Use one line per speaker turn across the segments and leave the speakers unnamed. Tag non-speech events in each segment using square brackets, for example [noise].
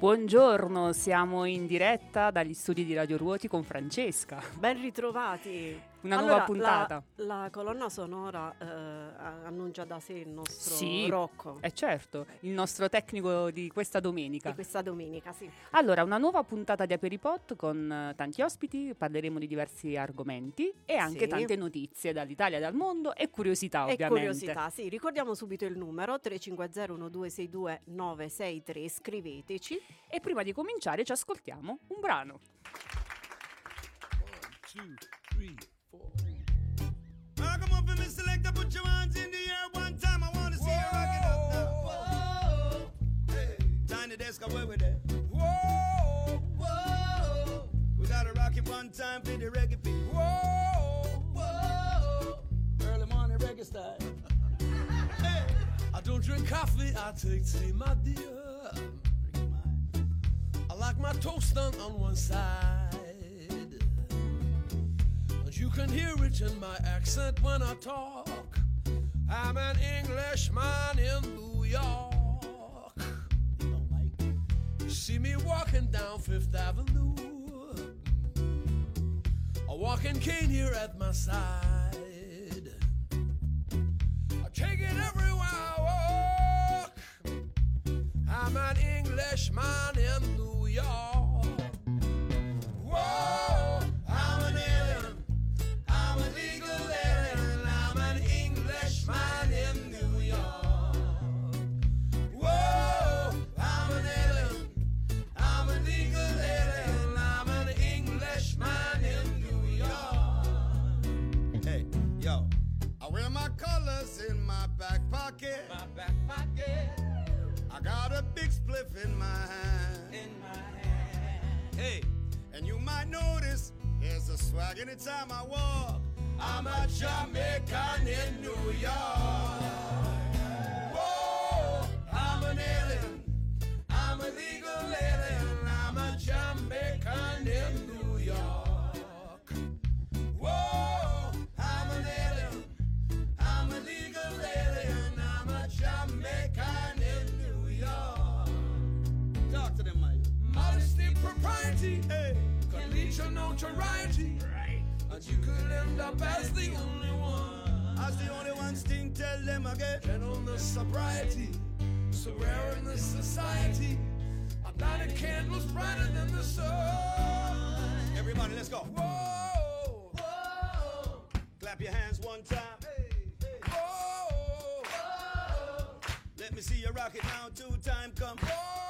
Buongiorno, siamo in diretta dagli studi di Radio Ruoti con Francesca.
Ben ritrovati.
Una
allora,
nuova puntata.
La, la colonna sonora eh, annuncia da sé il nostro
sì,
Rocco.
È certo, il nostro tecnico di questa domenica.
Di questa domenica, sì.
Allora, una nuova puntata di Aperipot con uh, tanti ospiti, parleremo di diversi argomenti e anche
Sì.
tante notizie dall'Italia, dal mondo e curiosità
E
ovviamente.
curiosità, sì, ricordiamo subito il numero 350-1262-963, scriveteci.
E prima di cominciare ci ascoltiamo un brano.
two, three, four. Now come on, Philly Selector, put your hands in Tiny desk, away with it. Whoa, whoa. We gotta rock it one time for the reggae beat. Whoa, whoa. Early morning reggae style. [laughs] hey.
I don't drink coffee, I take tea, my dear. I like my toast done on one side. And you can hear it in my accent when I talk. I'm an Englishman in New York. See me walking down Fifth Avenue. A walking cane here at my side. I take it everywhere I walk. I'm an Englishman in New York.
Spliff in my hand.
in my hand.
Hey, and you might notice there's a swag anytime I walk. I'm a Jamaican in New York. Whoa, I'm an alien. I'm a legal alien.
Collegial notoriety. And you could end up as the only one.
As the only one sting, tell them again.
Gentleness, sobriety, so rare in this society. A lighted candles brighter than the sun.
Everybody, let's go.
Whoa, Whoa.
Clap your hands one time.
whoa,
Let me see you rock it now. Two time come.
whoa,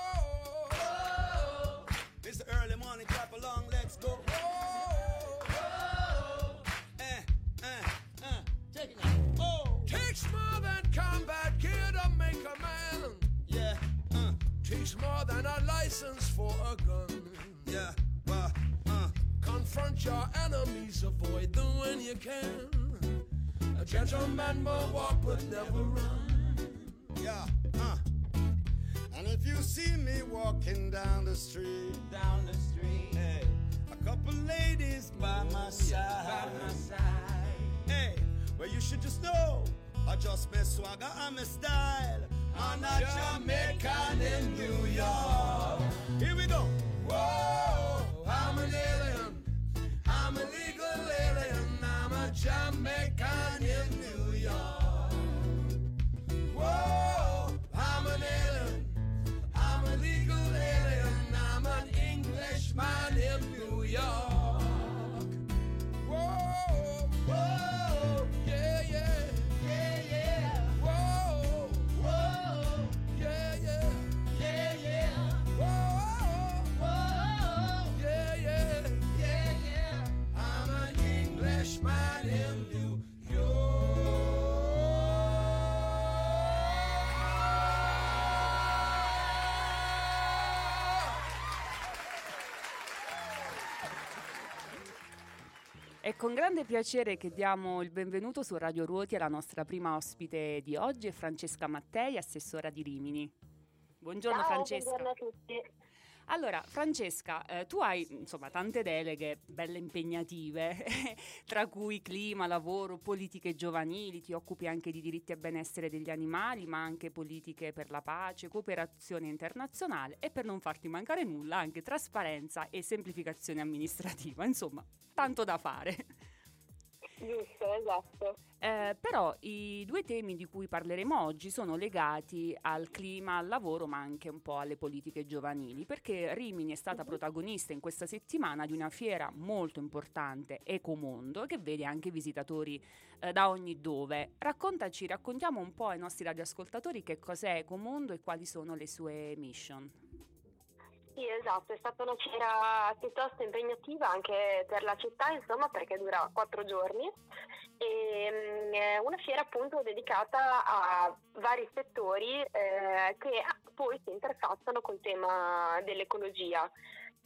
Takes more than a license for a gun.
yeah. Well, uh.
Confront your enemies, avoid them when you can. A gentleman will walk but never run.
Yeah, uh. And if you see me walking down the street,
Down the street,
hey, a couple ladies by my side,
by my side.
hey, well you should just know, I just my swagger and my style. I'm a Jamaican in New York. Here we go.
Whoa, I'm an alien. I'm a legal alien. I'm a Jamaican in New York. Whoa, I'm an alien. I'm a legal alien. I'm an Englishman in New York.
È con grande piacere che diamo il benvenuto su Radio Ruoti alla nostra prima ospite di oggi, Francesca Mattei, assessora di Rimini. Buongiorno
Ciao,
Francesca.
buongiorno a tutti.
Allora, Francesca, eh, tu hai insomma tante deleghe belle impegnative, [laughs] tra cui clima, lavoro, politiche giovanili, ti occupi anche di diritti e benessere degli animali, ma anche politiche per la pace, cooperazione internazionale e per non farti mancare nulla anche trasparenza e semplificazione amministrativa, insomma, tanto da fare.
Giusto, esatto.
Eh, però i due temi di cui parleremo oggi sono legati al clima, al lavoro, ma anche un po' alle politiche giovanili, perché Rimini è stata protagonista in questa settimana di una fiera molto importante, Ecomondo, che vede anche visitatori eh, da ogni dove. Raccontaci, raccontiamo un po' ai nostri radioascoltatori che cos'è Ecomondo e quali sono le sue mission.
Sì, esatto, è stata una fiera piuttosto impegnativa anche per la città, insomma, perché dura quattro giorni. E, mm, è una fiera appunto dedicata a vari settori eh, che poi si interfacciano col tema dell'ecologia.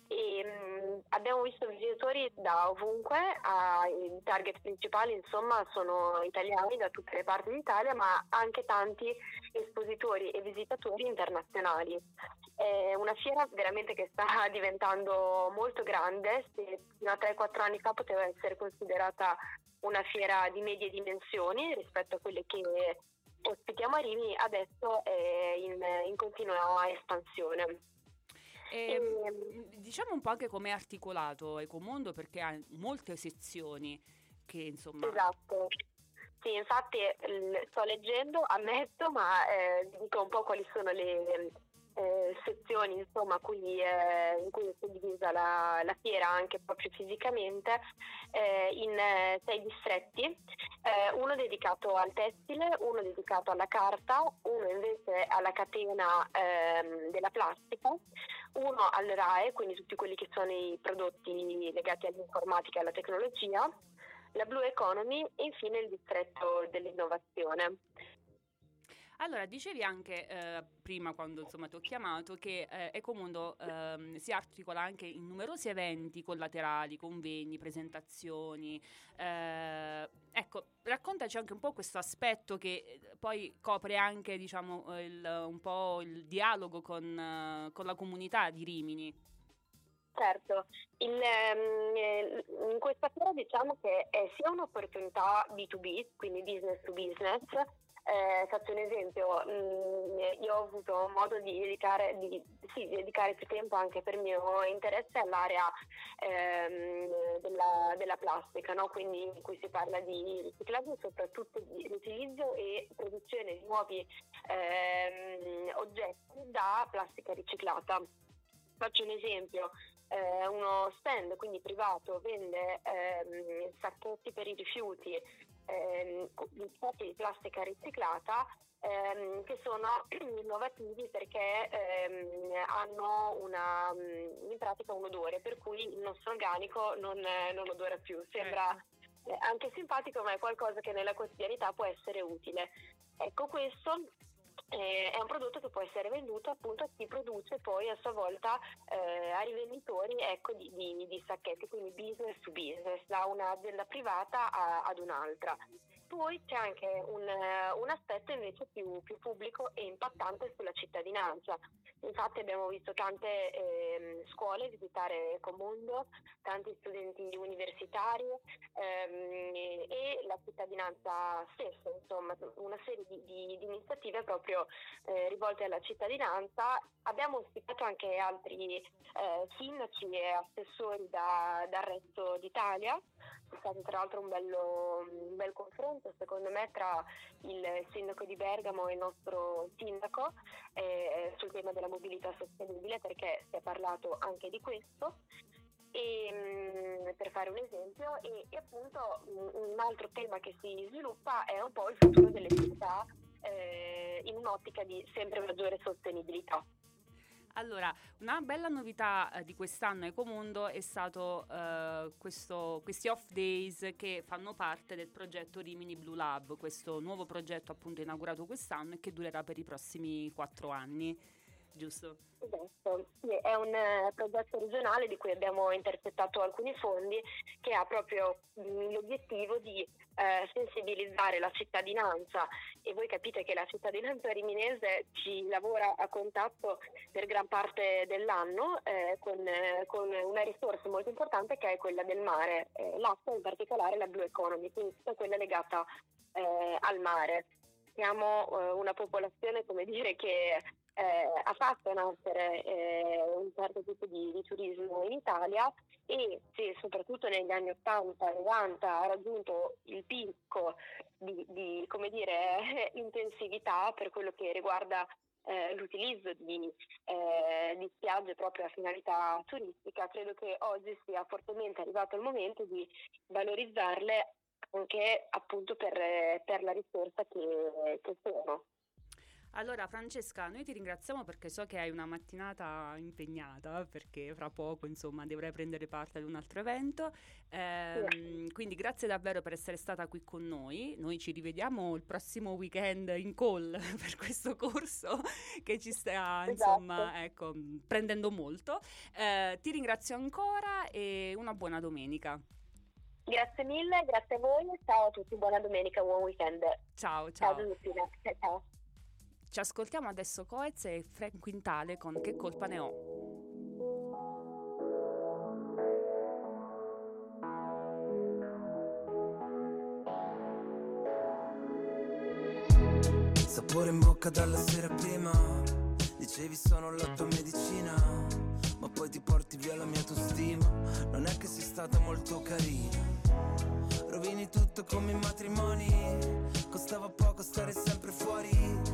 E, mh, abbiamo visto visitatori da ovunque, ah, i target principali insomma sono italiani da tutte le parti d'Italia, ma anche tanti espositori e visitatori internazionali. È una fiera veramente che sta [laughs] diventando molto grande, se fino a 3-4 anni fa poteva essere considerata una fiera di medie dimensioni rispetto a quelle che ospitiamo a Rimini, adesso è in, in continua espansione.
E, ehm, diciamo un po' anche come è articolato Ecomondo perché ha molte sezioni che insomma...
Esatto. Sì, infatti sto leggendo, ammetto, ma eh, dico un po' quali sono le eh, sezioni insomma, cui, eh, in cui è suddivisa la, la, fiera anche proprio fisicamente eh, in eh, sei distretti, eh, uno dedicato al tessile, uno dedicato alla carta, uno invece alla catena ehm, della plastica, uno al RAE, quindi tutti quelli che sono i prodotti legati all'informatica e alla tecnologia, la Blue Economy e infine il distretto dell'innovazione.
Allora, dicevi anche eh, prima quando insomma, ti ho chiamato che eh, Ecomondo eh, si articola anche in numerosi eventi collaterali, convegni, presentazioni. Eh, ecco, raccontaci anche un po' questo aspetto che eh, poi copre anche diciamo, il, un po' il dialogo con, con la comunità di Rimini.
Certo, il, um, in questa fiera diciamo che è sia un'opportunità B2B, quindi business to business, eh, faccio un esempio, mh, mm, io ho avuto modo di dedicare, di, sì, di dedicare, più tempo anche per mio interesse all'area ehm, della, della, plastica, no? quindi in cui si parla di riciclaggio, soprattutto di riutilizzo e produzione di nuovi ehm, oggetti da plastica riciclata. Faccio un esempio, eh, uno stand, quindi privato, vende ehm, sacchetti per i rifiuti ehm, di plastica riciclata ehm, che sono [clears throat] innovativi perché ehm, hanno una, mm, in pratica un odore per cui il nostro organico non, non odora più. Sembra certo. eh, anche simpatico ma è qualcosa che nella quotidianità può essere utile. Ecco questo eh, è un prodotto che può essere venduto appunto a chi produce poi a sua volta eh, a rivenditori ecco, di, di, di, sacchetti, quindi business to business, da un'azienda privata a, ad un'altra. Poi c'è anche un, un aspetto invece più, più, pubblico e impattante sulla cittadinanza. Infatti abbiamo visto tante eh, scuole visitare Ecomondo, tanti studenti universitari ehm, e la cittadinanza stessa, insomma una serie di, di, di iniziative proprio eh, rivolte alla cittadinanza. Abbiamo ospitato anche altri eh, sindaci e assessori da, dal resto d'Italia, è stato tra l'altro un, bello, un bel confronto secondo me tra il sindaco di Bergamo e il nostro sindaco eh, sul tema della mobilità sostenibile perché si è parlato anche di questo. E, mh, mm, per fare un esempio, e, e appunto un, un, altro tema che si sviluppa è un po' il futuro delle città eh, in un'ottica di sempre maggiore sostenibilità.
Allora, una bella novità eh, di quest'anno Ecomondo è stato eh, questo, questi off days che fanno parte del progetto Rimini Blue Lab, questo nuovo progetto appunto inaugurato quest'anno e che durerà per i prossimi quattro anni. giusto?
Esatto, è un eh, progetto regionale di cui abbiamo intercettato alcuni fondi che ha proprio mh, l'obiettivo di eh, sensibilizzare la cittadinanza e voi capite che la cittadinanza riminese ci lavora a contatto per gran parte dell'anno eh, con, eh, con una risorsa molto importante che è quella del mare, eh, l'acqua in particolare la blue economy, quindi tutta quella legata eh, al mare. Siamo eh, una popolazione, come dire, che eh, ha fatto nascere eh, un certo tipo di, di, turismo in Italia e se soprattutto negli anni 80 e 90 ha raggiunto il picco di, di dire, [laughs] intensività per quello che riguarda eh, l'utilizzo di, eh, di, spiagge proprio a finalità turistica, credo che oggi sia fortemente arrivato il momento di valorizzarle anche appunto per, per la risorsa che, che sono.
Allora Francesca, noi ti ringraziamo perché so che hai una mattinata impegnata perché fra poco insomma dovrai prendere parte ad un altro evento. Eh, sì. Quindi grazie davvero per essere stata qui con noi. Noi ci rivediamo il prossimo weekend in call [laughs] per questo corso che ci sta insomma esatto. ecco, prendendo molto. Eh, ti ringrazio ancora e una buona domenica.
Grazie mille, grazie a voi, ciao a tutti, buona domenica, buon weekend.
Ciao, ciao.
Ciao, ciao.
Ci ascoltiamo adesso Coez e Frank Quintale con Che colpa ne ho.
Sapore in bocca dalla sera prima. Dicevi sono la tua medicina Ma poi ti porti via la mia autostima. Non è che sei stata molto carina. Rovini tutto come i matrimoni. Costava poco stare sempre fuori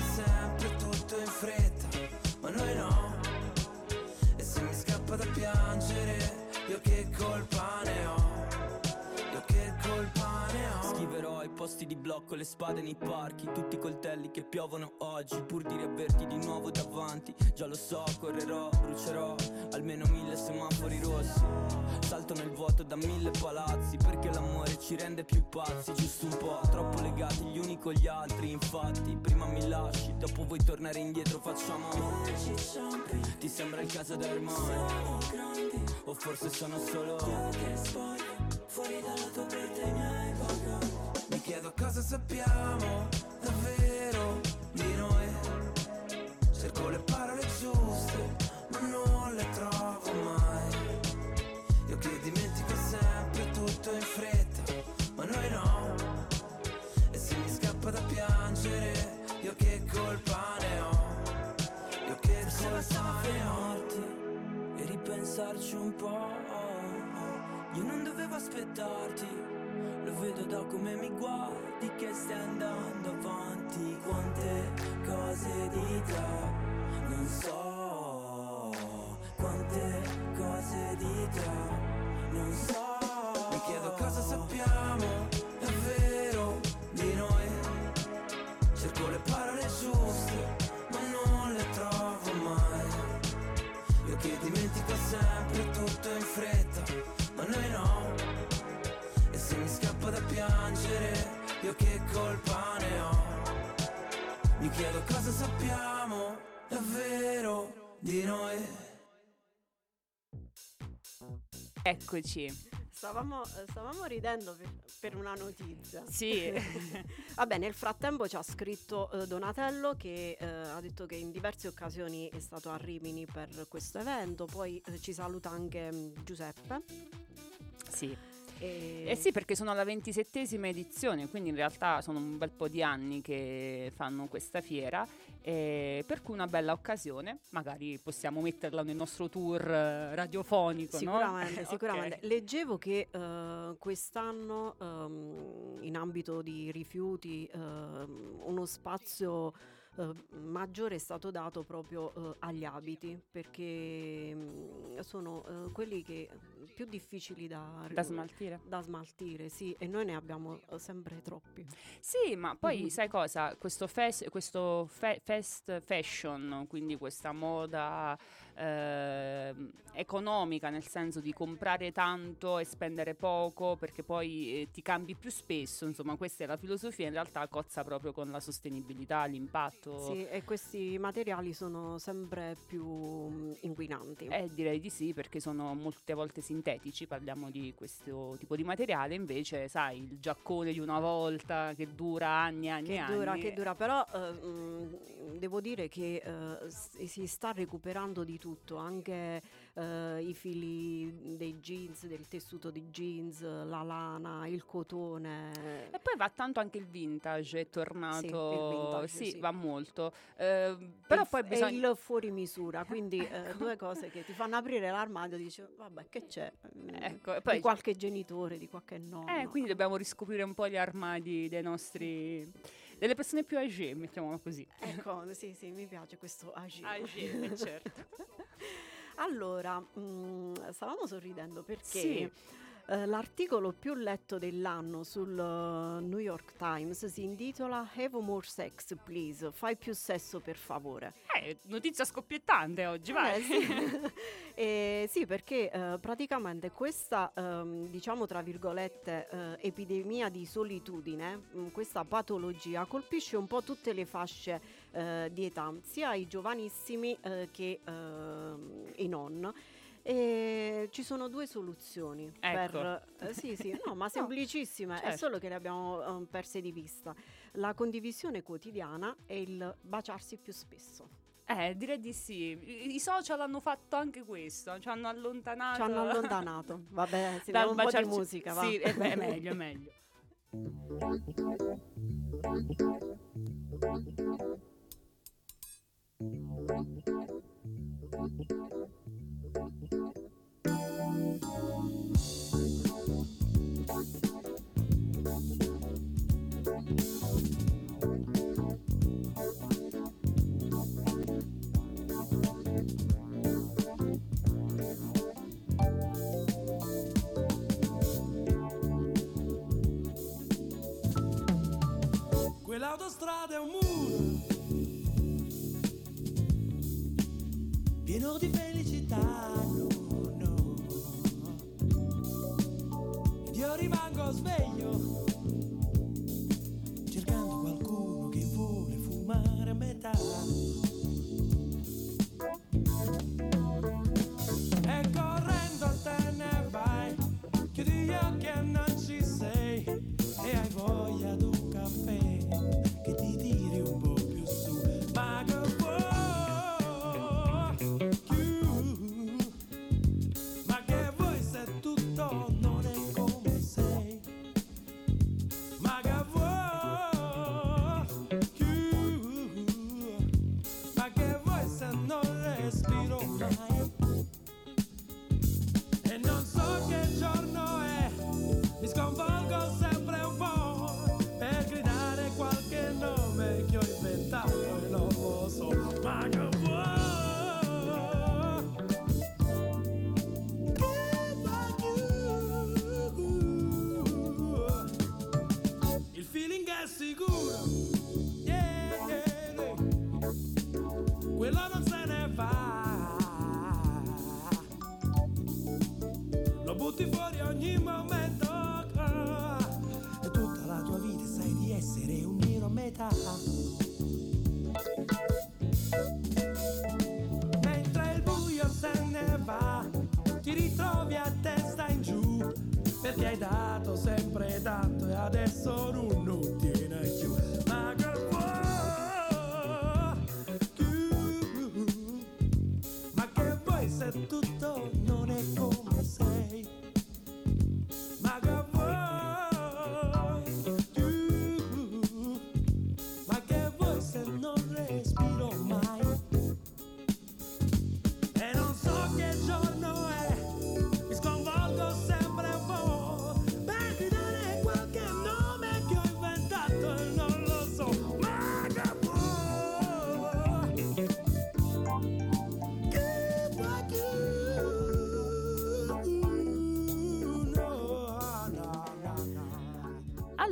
posti di blocco le spade nei parchi Tutti i coltelli che piovono oggi Pur di riaverti di nuovo davanti. Già lo so, correrò, brucerò Almeno mille semafori rossi. Salto nel vuoto da mille palazzi Perché l'amore ci rende più pazzi Giusto un po', troppo legati gli uni con gli altri Infatti, prima mi lasci Dopo vuoi tornare indietro, facciamo Ti sembra il caso da ormai? O forse sono solo Io che spoglio Fuori dalla tua porta i miei bagagli
Mi chiedo cosa sappiamo davvero di noi. Cerco le parole giuste ma non le trovo mai. Io che dimentico sempre tutto in fretta ma noi no. E se mi scappa da piangere io che colpa ne ho? Io che colpa ne ho?
fermarti e ripensarci un po'. Io non dovevo aspettarti, vedo da come mi guardi che stai andando avanti. Quante cose di te non so, quante cose di te non so.
Mi chiedo cosa sappiamo davvero di noi Cerco le parole giuste ma non le trovo mai Io che dimentico sempre tutto chiedo cosa sappiamo davvero di noi
Eccoci.
Stavamo, eh, stavamo ridendo per, per una notizia.
Sì. [laughs]
Vabbè, nel frattempo ci ha scritto eh, Donatello che eh, ha detto che in diverse occasioni è stato a Rimini per questo evento, poi eh, ci saluta anche mm, Giuseppe.
sì.
E...
Eh sì, perché sono alla ventisettesima edizione, quindi in realtà sono un bel po' di anni che fanno questa fiera, eh, per cui una bella occasione, magari possiamo metterla nel nostro tour eh, radiofonico,
Sicuramente,
no?
sicuramente. [laughs]
Ok.
Leggevo che eh, quest'anno ehm, in ambito di rifiuti ehm, uno spazio eh, maggiore è stato dato proprio eh, agli abiti perché mh, sono eh, quelli che più difficili da,
Da smaltire.
da smaltire, sì, e noi ne abbiamo eh, sempre troppi.
Sì, ma poi
Mhm.
sai cosa? Questo, fes- questo fe- fast fashion, quindi questa moda ehm, economica, nel senso di comprare tanto e spendere poco perché poi eh, ti cambi più spesso, insomma questa è la filosofia, in realtà cozza proprio con la sostenibilità, l'impatto.
Sì, e questi materiali sono sempre più mh, inquinanti.
Eh, direi di sì, perché sono molte volte sintetici, parliamo di questo tipo di materiale, invece sai, il giaccone di una volta che dura anni e anni
Che
anni.
dura, che dura, però eh, mh, devo dire che eh, si sta recuperando di tutto, anche eh, i fili dei jeans, del tessuto di jeans, la lana, il cotone.
E poi va tanto anche il vintage, è tornato,
il vintage, sì.
va molto. Eh, però
il,
poi bisogna...
il fuori misura, quindi eh, due cose che ti fanno aprire l'armadio e dici vabbè che c'è? Mm,
Ecco, poi-
di qualche genitore, di qualche nonno.
Eh, quindi dobbiamo riscoprire un po' gli armadi dei nostri... delle persone più âgée, mettiamolo così.
Ecco, sì, sì, mi piace questo agire.
Âgée, certo. [laughs]
Allora, mh, stavamo sorridendo perché
Sì.
Eh, l'articolo più letto dell'anno sul eh, New York Times si intitola Have more sex, please. Fai più sesso, per favore.
Eh, notizia scoppiettante oggi, vai.
Eh, sì. [laughs] [laughs] Eh, sì, perché eh, praticamente questa, ehm, diciamo tra virgolette, epidemia di solitudine, mh, questa patologia colpisce un po' tutte le fasce di età, sia i giovanissimi che ehm, i non. E ci sono due soluzioni
Ecco.
per eh, sì, sì, [laughs] no, ma semplicissime, è
certo.
solo che le abbiamo eh, perse di vista. La condivisione quotidiana e il baciarsi più spesso.
Eh, direi di sì. I social hanno fatto anche questo, ci hanno allontanato.
Ci hanno allontanato. [laughs] Vabbè,
dal
sentiamo un po' di
baciarci-
musica, va.
Sì, eh beh, è meglio, è meglio. [laughs]
Quell'autostrada è un muro pieno di felicità, rimango sveglio cercando qualcuno che vuole fumare a metà.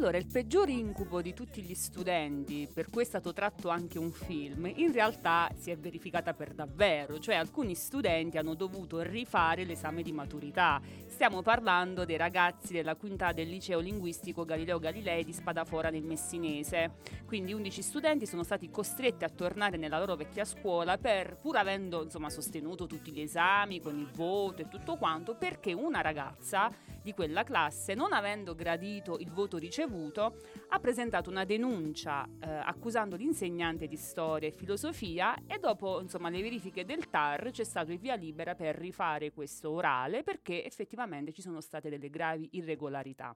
Allora, il peggior incubo di tutti gli studenti, per cui è stato tratto anche un film, in realtà si è verificata per davvero, cioè alcuni studenti hanno dovuto rifare l'esame di maturità. Stiamo parlando dei ragazzi della quinta del liceo linguistico Galileo Galilei di Spadafora nel Messinese. Quindi 11 studenti sono stati costretti a tornare nella loro vecchia scuola per, pur avendo insomma, sostenuto tutti gli esami con il voto e tutto quanto, perché una ragazza di quella classe, non avendo gradito il voto ricevuto, ha presentato una denuncia eh, accusando l'insegnante di storia e filosofia e dopo insomma, le verifiche del TAR c'è stato il via libera per rifare questo orale perché effettivamente ci sono state delle gravi irregolarità.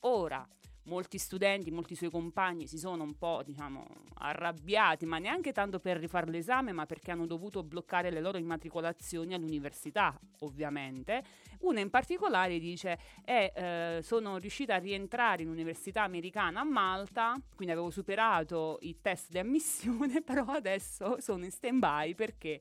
Ora, molti studenti, molti suoi compagni si sono un po' diciamo, arrabbiati, ma neanche tanto per rifare l'esame, ma perché hanno dovuto bloccare le loro immatricolazioni all'università, ovviamente. Una in particolare dice, eh, eh, sono riuscita a rientrare in università americana a Malta, quindi avevo superato i test di ammissione, [laughs] però adesso sono in stand-by perché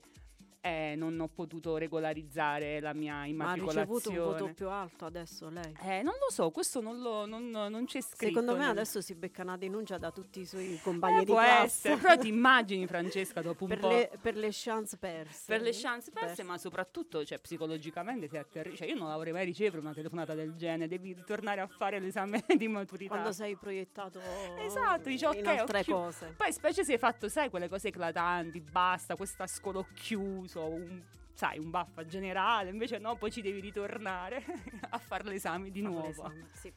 eh, non ho potuto regolarizzare la mia
Ma ha
immatricolazione.
ricevuto un voto più alto adesso lei?
Eh, non lo so, questo non, lo, non, non c'è scritto.
Secondo me adesso si becca una denuncia da tutti i suoi
Eh,
compagni di
può
classe.
essere, però ti immagini Francesca dopo un
per,
po'...
le, per le chance perse.
per le chance perse,
Perse.
ma soprattutto cioè, psicologicamente sei atterri- cioè, io non l'avrei mai ricevuto una telefonata del genere, devi ritornare a fare l'esame [laughs] di maturità.
Quando sei proiettato
Esatto, dici,
in altre
ho chiu-
cose.
Poi specie se hai fatto, sai, quelle cose eclatanti, basta, questa scolo chiuso, un, sai, un baffa generale, invece no, poi ci devi ritornare [laughs] a fare l'esame di nuovo.
l'esame, sì.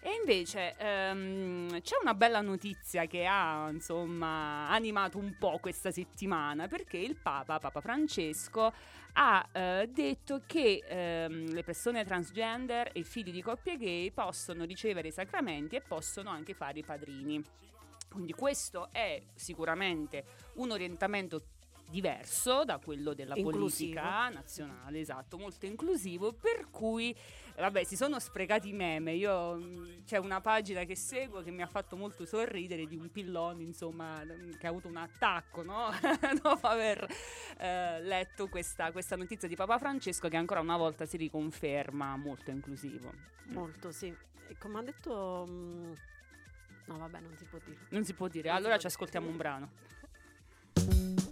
E invece ehm, c'è una bella notizia che ha insomma animato un po' questa settimana perché il Papa, Papa Francesco, ha eh, detto che ehm, le persone transgender e i figli di coppie gay possono ricevere i sacramenti e possono anche fare i padrini. Quindi questo è sicuramente un orientamento diverso da quello della
Inclusivo.
politica nazionale, esatto, molto inclusivo, per cui vabbè, si sono sprecati i meme. Io mh, c'è una pagina che seguo che mi ha fatto molto sorridere di un pillone, insomma, che ha avuto un attacco, no? [laughs] Dopo aver eh, letto questa, questa notizia di Papa Francesco che ancora una volta si riconferma molto inclusivo.
Molto, sì. E come ha detto... No, vabbè, non si può dire.
Non si può dire.
Non
Allora ci
dire.
ascoltiamo un brano. [laughs]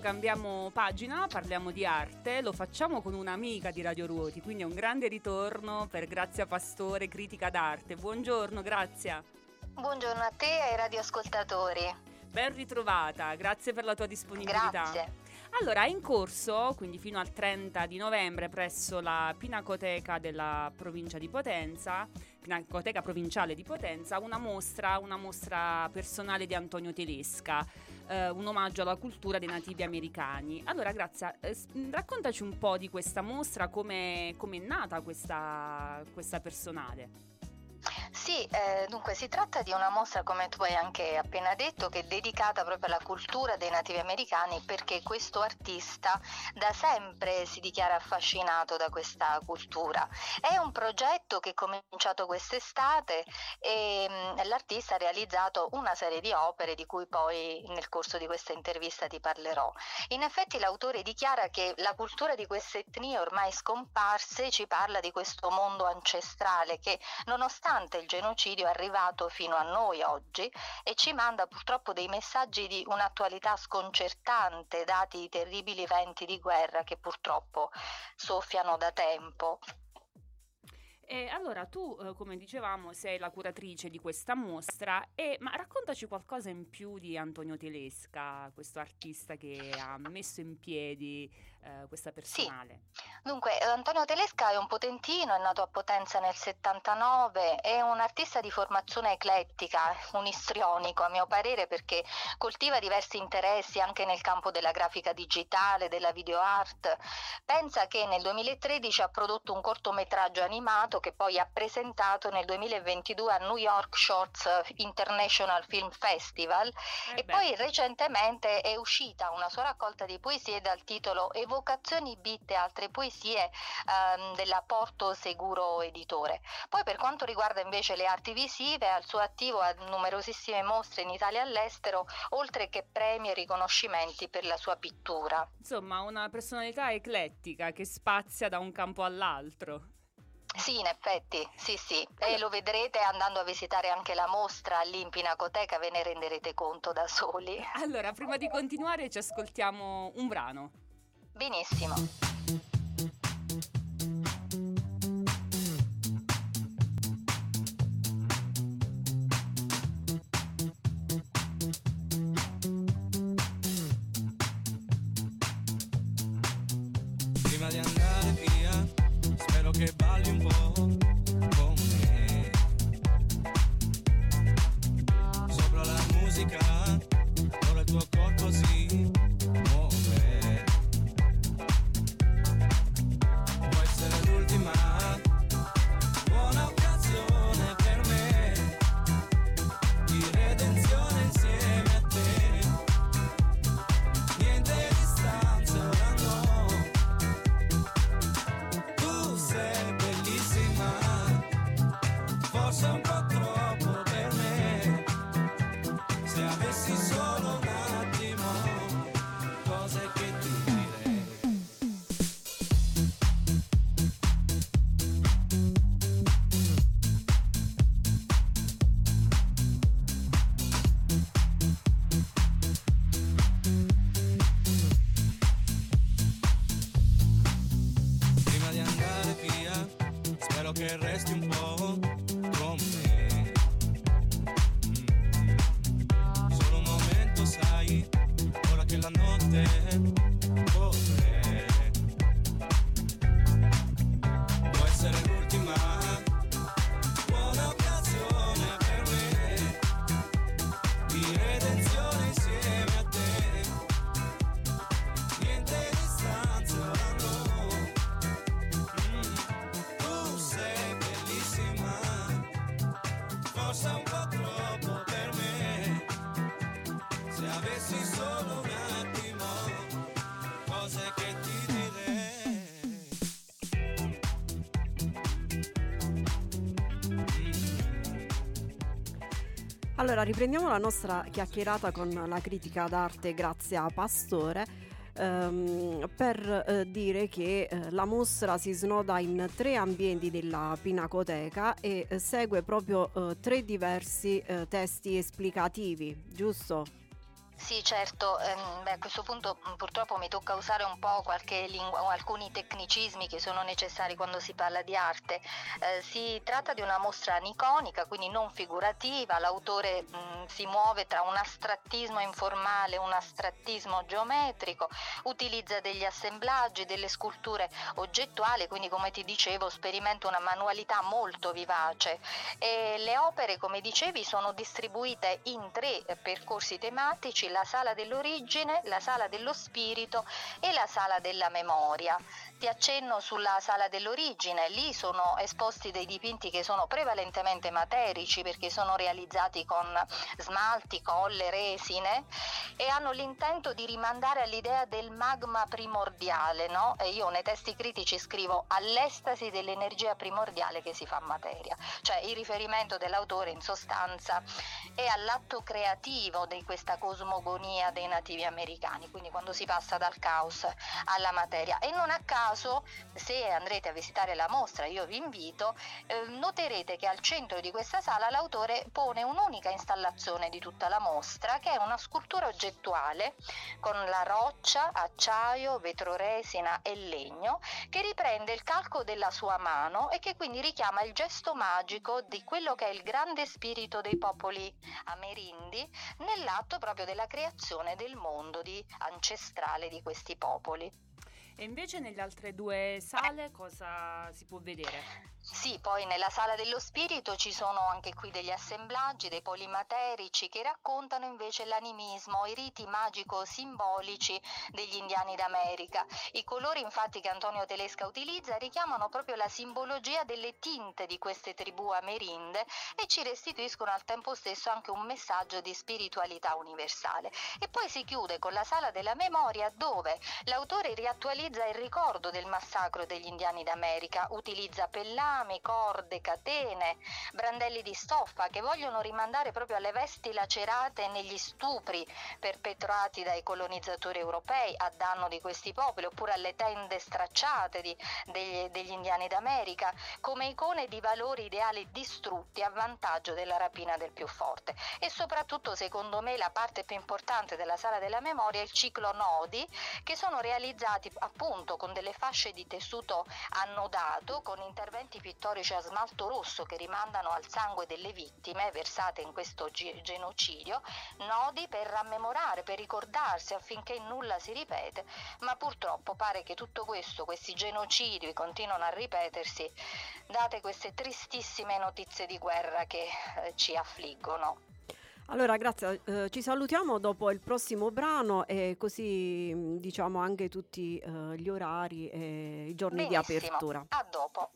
cambiamo pagina, parliamo di arte, lo facciamo con un'amica di Radio Ruoti, quindi è un grande ritorno per Grazia Pastore, critica d'arte. Buongiorno, Grazia.
Buongiorno a te e ai radioascoltatori.
Ben ritrovata, grazie per la tua disponibilità.
Grazie.
Allora, è in corso, quindi fino al 30 di novembre, presso la Pinacoteca della provincia di Potenza, Pinacoteca provinciale di Potenza, una mostra, una mostra personale di Antonio Telesca, eh, un omaggio alla cultura dei nativi americani. Allora, Grazia, eh, s- raccontaci un po' di questa mostra, come è nata questa, questa personale.
Sì, eh, dunque si tratta di una mostra, come tu hai anche appena detto, che è dedicata proprio alla cultura dei nativi americani perché questo artista da sempre si dichiara affascinato da questa cultura. È un progetto che è cominciato quest'estate e mh, l'artista ha realizzato una serie di opere di cui poi nel corso di questa intervista ti parlerò. In effetti l'autore dichiara che la cultura di queste etnie ormai scomparse ci parla di questo mondo ancestrale che nonostante il genocidio è arrivato fino a noi oggi e ci manda purtroppo dei messaggi di un'attualità sconcertante dati i terribili venti di guerra che purtroppo soffiano da tempo.
E allora tu, eh, come dicevamo, sei la curatrice di questa mostra, e, ma raccontaci qualcosa in più di Antonio Telesca, questo artista che ha messo in piedi eh, questa personale.
Dunque, eh, Antonio Telesca è un potentino, è nato a Potenza nel 79, è un artista di formazione eclettica, un istrionico a mio parere perché coltiva diversi interessi anche nel campo della grafica digitale, della video art. Pensa che nel 2013 ha prodotto un cortometraggio animato che poi ha presentato nel 2022 a New York Shorts International Film Festival
Eh
e
beh,
poi recentemente è uscita una sua raccolta di poesie dal titolo Evocazioni Bit e altre poesie ehm, della Porto Seguro Editore. Poi per quanto riguarda invece le arti visive, al suo attivo ha numerosissime mostre in Italia e all'estero, oltre che premi e riconoscimenti per la sua pittura.
insomma, una personalità eclettica che spazia da un campo all'altro.
Sì, in effetti, sì, sì, e lo vedrete andando a visitare anche la mostra lì in Pinacoteca, ve ne renderete conto da soli.
Allora, prima di continuare ci ascoltiamo un brano.
Benissimo.
Allora, riprendiamo la nostra chiacchierata con la critica d'arte Grazia Pastore ehm, per eh, dire che eh, la mostra si snoda in tre ambienti della Pinacoteca e eh, segue proprio eh, tre diversi eh, testi esplicativi, giusto?
Sì, certo, ehm, beh, a questo punto purtroppo mi tocca usare un po' qualche lingua alcuni tecnicismi che sono necessari quando si parla di arte. Eh, si tratta di una mostra aniconica, quindi non figurativa, l'autore mh, si muove tra un astrattismo informale e un astrattismo geometrico, utilizza degli assemblaggi, delle sculture oggettuali, quindi come ti dicevo sperimenta una manualità molto vivace. E le opere, come dicevi, sono distribuite in tre eh, percorsi tematici, la sala dell'origine, la sala dello spirito e la sala della memoria. Ti accenno sulla sala dell'origine, lì sono esposti dei dipinti che sono prevalentemente materici perché sono realizzati con smalti, colle, resine e hanno l'intento di rimandare all'idea del magma primordiale, no? E io nei testi critici scrivo all'estasi dell'energia primordiale che si fa materia, cioè il riferimento dell'autore in sostanza è all'atto creativo di questa cosmogonia dei nativi americani, quindi quando si passa dal caos alla materia. E non a caso se andrete a visitare la mostra, io vi invito, eh, noterete che al centro di questa sala l'autore pone un'unica installazione di tutta la mostra che è una scultura oggettuale con la roccia, acciaio, vetroresina e legno che riprende il calco della sua mano e che quindi richiama il gesto magico di quello che è il grande spirito dei popoli amerindi nell'atto proprio della creazione del mondo di- ancestrale di questi popoli.
E invece nelle altre due sale cosa si può vedere?
Sì, poi nella sala dello spirito ci sono anche qui degli assemblaggi, dei polimaterici che raccontano invece l'animismo, i riti magico-simbolici degli indiani d'America. I colori infatti che Antonio Telesca utilizza richiamano proprio la simbologia delle tinte di queste tribù amerinde e ci restituiscono al tempo stesso anche un messaggio di spiritualità universale. E poi si chiude con la sala della memoria dove l'autore riattualizza il ricordo del massacro degli indiani d'America, utilizza pellami, corde, catene, brandelli di stoffa che vogliono rimandare proprio alle vesti lacerate negli stupri perpetrati dai colonizzatori europei a danno di questi popoli, oppure alle tende stracciate di- degli, degli indiani d'America, come icone di valori ideali distrutti a vantaggio della rapina del più forte. E soprattutto, secondo me, la parte più importante della sala della memoria è il ciclo nodi, che sono realizzati appunto con delle fasce di tessuto annodato, con interventi pittorici a smalto rosso che rimandano al sangue delle vittime versate in questo ge- genocidio, nodi per rammemorare, per ricordarsi affinché nulla si ripete, ma purtroppo pare che tutto questo, questi genocidi continuano a ripetersi, date queste tristissime notizie di guerra che eh, ci affliggono.
Allora, grazie, eh, ci salutiamo dopo il prossimo brano e così mh, diciamo anche tutti eh, gli orari e i giorni di
Benissimo,
apertura.
a dopo.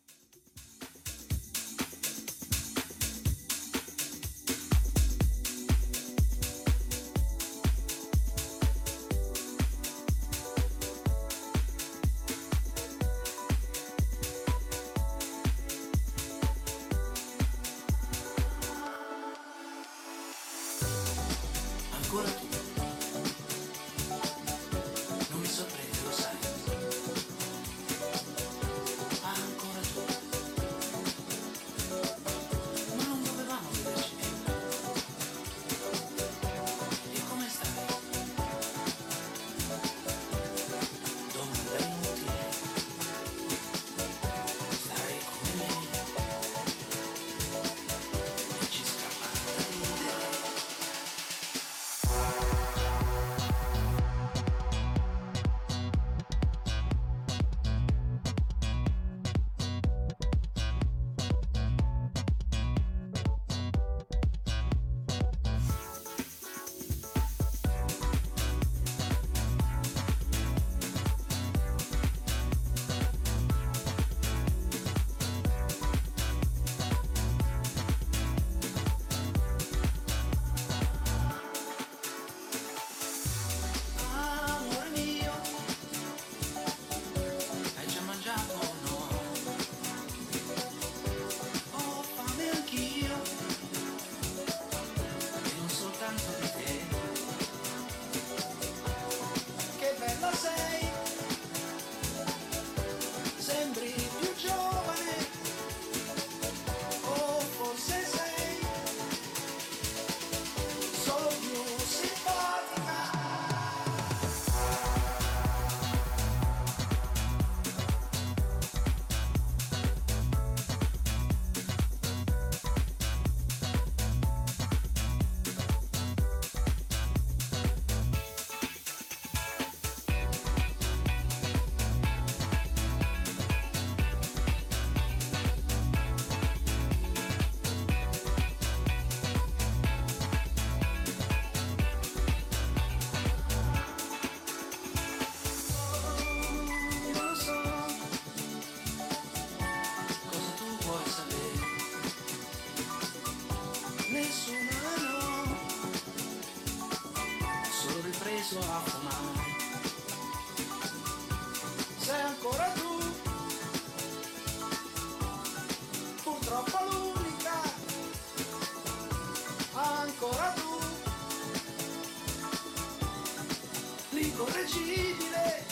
L'incorreggibile,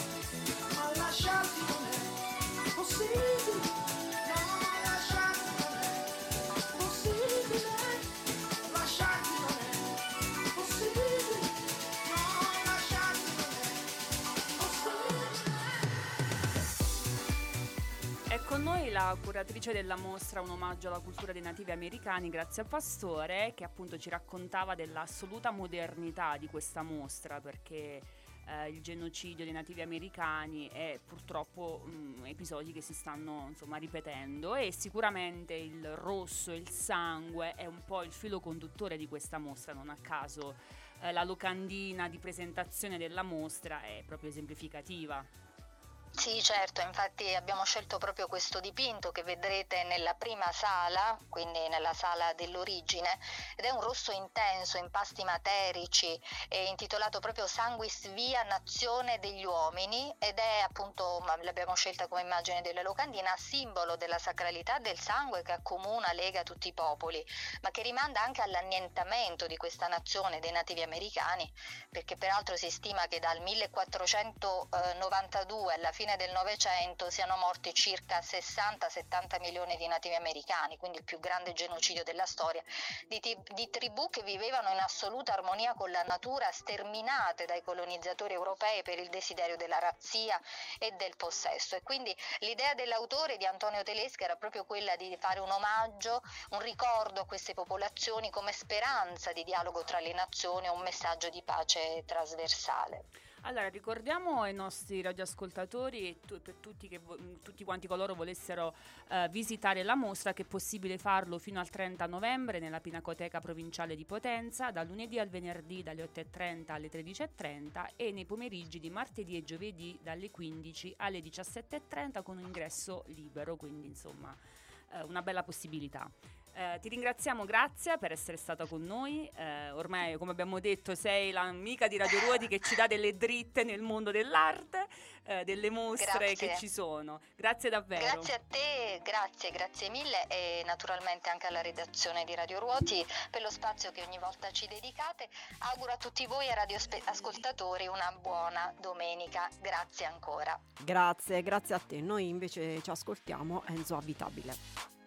ma lasciarti non è possibile. No, lasciarti non è possibile. Lasciarti non è possibile. È
con noi la curatrice della mostra Un omaggio alla cultura dei nativi americani, Grazia Pastore, che appunto ci raccontava dell'assoluta modernità di questa mostra perché eh, il genocidio dei nativi americani è purtroppo mh, episodi che si stanno insomma ripetendo e sicuramente il rosso, il sangue è un po' il filo conduttore di questa mostra, non a caso eh, la locandina di presentazione della mostra è proprio esemplificativa.
Sì, certo, infatti abbiamo scelto proprio questo dipinto che vedrete nella prima sala, quindi nella sala dell'origine, ed è un rosso intenso, in pasti materici, intitolato proprio Sanguis Via Nazione degli Uomini ed è appunto, l'abbiamo scelta come immagine della locandina, simbolo della sacralità del sangue che accomuna, lega tutti i popoli, ma che rimanda anche all'annientamento di questa nazione dei nativi americani, perché peraltro si stima che dal 1492 alla fine del Novecento siano morti circa 60-70 milioni di nativi americani, quindi il più grande genocidio della storia, di, ti- di tribù che vivevano in assoluta armonia con la natura, sterminate dai colonizzatori europei per il desiderio della razzia e del possesso. E quindi l'idea dell'autore di Antonio Teleschi era proprio quella di fare un omaggio, un ricordo a queste popolazioni come speranza di dialogo tra le nazioni, un messaggio di pace trasversale.
Allora, ricordiamo ai nostri radioascoltatori e tu- per tutti, che tutti quanti coloro volessero eh, visitare la mostra che è possibile farlo fino al 30 novembre nella Pinacoteca Provinciale di Potenza, dal lunedì al venerdì dalle 8.30 alle 13.30 e nei pomeriggi di martedì e giovedì dalle 15 alle 17.30 con un ingresso libero, quindi insomma eh, una bella possibilità. Eh, ti ringraziamo, Grazia, per essere stata con noi. Eh, ormai, come abbiamo detto, sei l'amica di Radio Ruoti che ci dà delle dritte nel mondo dell'arte, eh, delle mostre
Grazie.
che ci sono. Grazie davvero.
Grazie a te, grazie, grazie mille e naturalmente anche alla redazione di Radio Ruoti per lo spazio che ogni volta ci dedicate. Auguro a tutti voi e radioascoltatori una buona domenica. Grazie ancora.
Grazie, grazie a te. Noi invece ci ascoltiamo Enzo Abitabile.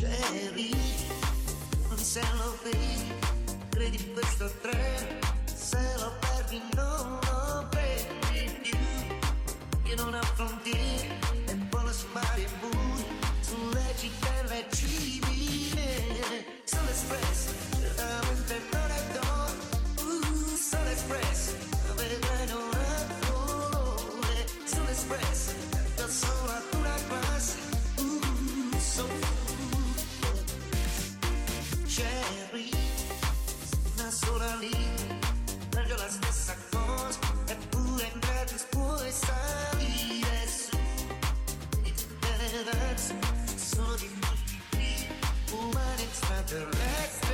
Non se lo vedi, credi questo treno, se lo perdi non lo prendi più, che non ha umani extraterrestri,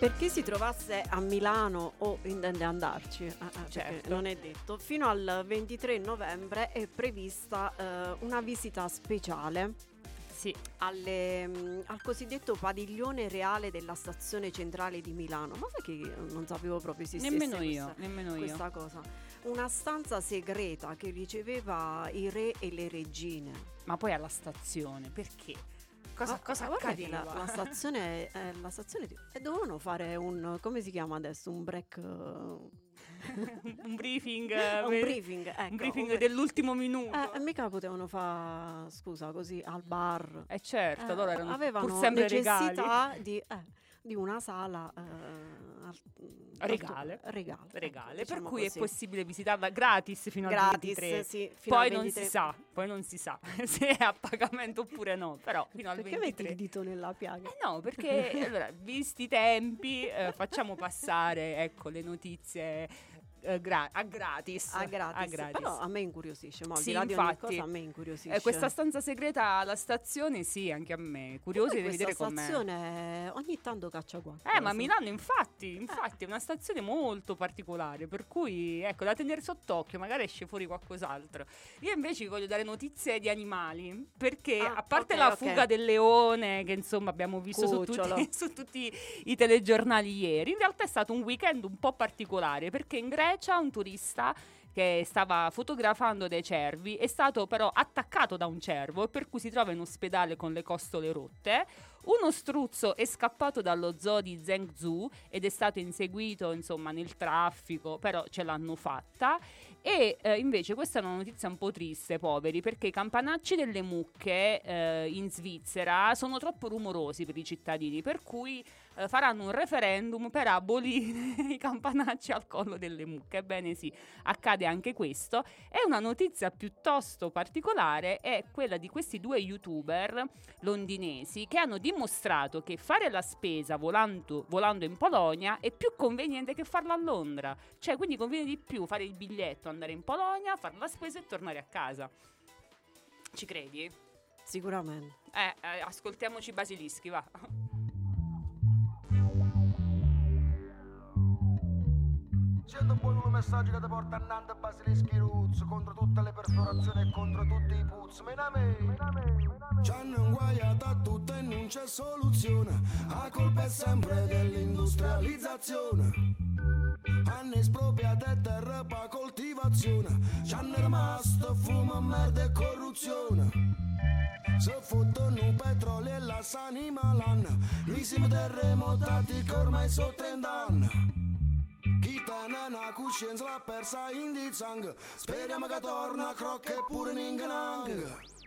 Per
chi si trovasse a Milano o intende andarci, eh, eh, perché
Certo.
non è detto, fino al 23 novembre è prevista eh, una visita speciale
Sì,
alle, mm, al cosiddetto padiglione reale della stazione centrale di Milano. Ma sai che io non sapevo proprio esistesse
nemmeno
questa,
io, nemmeno io.
questa cosa? Una stanza segreta che riceveva i re e le regine.
Ma poi alla stazione, perché? Cosa,
Ah,
cosa accadeva?
La, la stazione, eh, la stazione di- e dovevano fare un come si chiama adesso? Un break eh, [laughs]
un briefing, [laughs]
un briefing, ecco,
un briefing
un-
dell'ultimo minuto.
Eh, mica potevano fare, scusa, così al bar.
Eh certo,
Eh,
loro erano
avevano
pur sempre regali.
necessità di, eh, di una sala eh, al-
Regale.
regale, ecco,
Regale,
diciamo
per cui
così.
è possibile visitarla gratis fino al
gratis,
23.
sì,
Poi
al
non
23.
si sa, poi non si sa [laughs] se è a pagamento oppure no, però fino al
Perché metti
23.
il dito nella piaga?
Eh no, perché allora, visti i tempi, eh, facciamo passare ecco, le notizie gra- a gratis.
A gratis.
a gratis.
Però a me incuriosisce, ma al
Sì, infatti.
cosa a me incuriosisce.
Eh, questa stanza segreta alla stazione, sì, anche a me. Curiosi di vedere
questa
com'è.
stazione ogni tanto caccia qualcosa.
Eh, ma Milano infatti, infatti è una stazione molto particolare, per cui ecco, da tenere sott'occhio, magari esce fuori qualcos'altro. Io invece voglio dare notizie di animali, perché
Ah,
a parte
ok,
la fuga del leone, che insomma abbiamo visto su tutti, [laughs] su tutti i telegiornali ieri, in realtà è stato un weekend un po' particolare, perché in Grecia un turista che stava fotografando dei cervi è stato però attaccato da un cervo per cui si trova in ospedale con le costole rotte. Uno struzzo è scappato dallo zoo di Zhengzhou ed è stato inseguito insomma nel traffico, però ce l'hanno fatta. E eh, invece questa è una notizia un po' triste, poveri, perché i campanacci delle mucche eh, in Svizzera sono troppo rumorosi per i cittadini, per cui eh, faranno un referendum per abolire [laughs] i campanacci al collo delle mucche. Ebbene sì, accade anche questo. E una notizia piuttosto particolare è quella di questi due youtuber londinesi che hanno dimostrato che fare la spesa volando, volando in Polonia è più conveniente che farla a Londra. Cioè, quindi conviene di più fare il biglietto, andare in Polonia, fare la spesa e tornare a casa. Ci credi?
Sicuramente.
Eh, eh, ascoltiamoci Basilischi, va.
100 buoni un messaggio che ti porta a Nando Basilischi Roots contro tutte le perforazioni e contro tutti i puzzi. Mename,
Ci hanno inguaiato a tutto e non c'è soluzione. La colpa è sempre dell'industrializzazione. Hanno espropriato terra per coltivazione. Ci hanno rimasto fumo, merda e corruzione. Se fottono petrolio e la sanima l'anno. Noi siamo terremotati che ormai sono 30 anni. Chi tiene una coscienza l'ha persa in di sangue. Speriamo che torna a crocca e pure in inganang.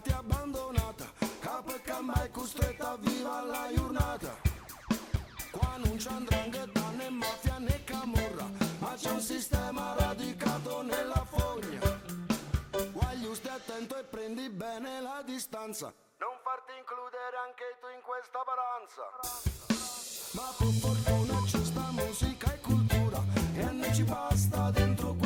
Stati abbandonata, capo e mai costretta a viva la giornata. Qua non c'è andrangheta né mafia né camorra, ma c'è un sistema radicato nella fogna. Guaglio stai attento e prendi bene la distanza. Non farti includere anche tu in questa paranza. Ma per fortuna c'è sta musica e cultura E noi ci basta dentro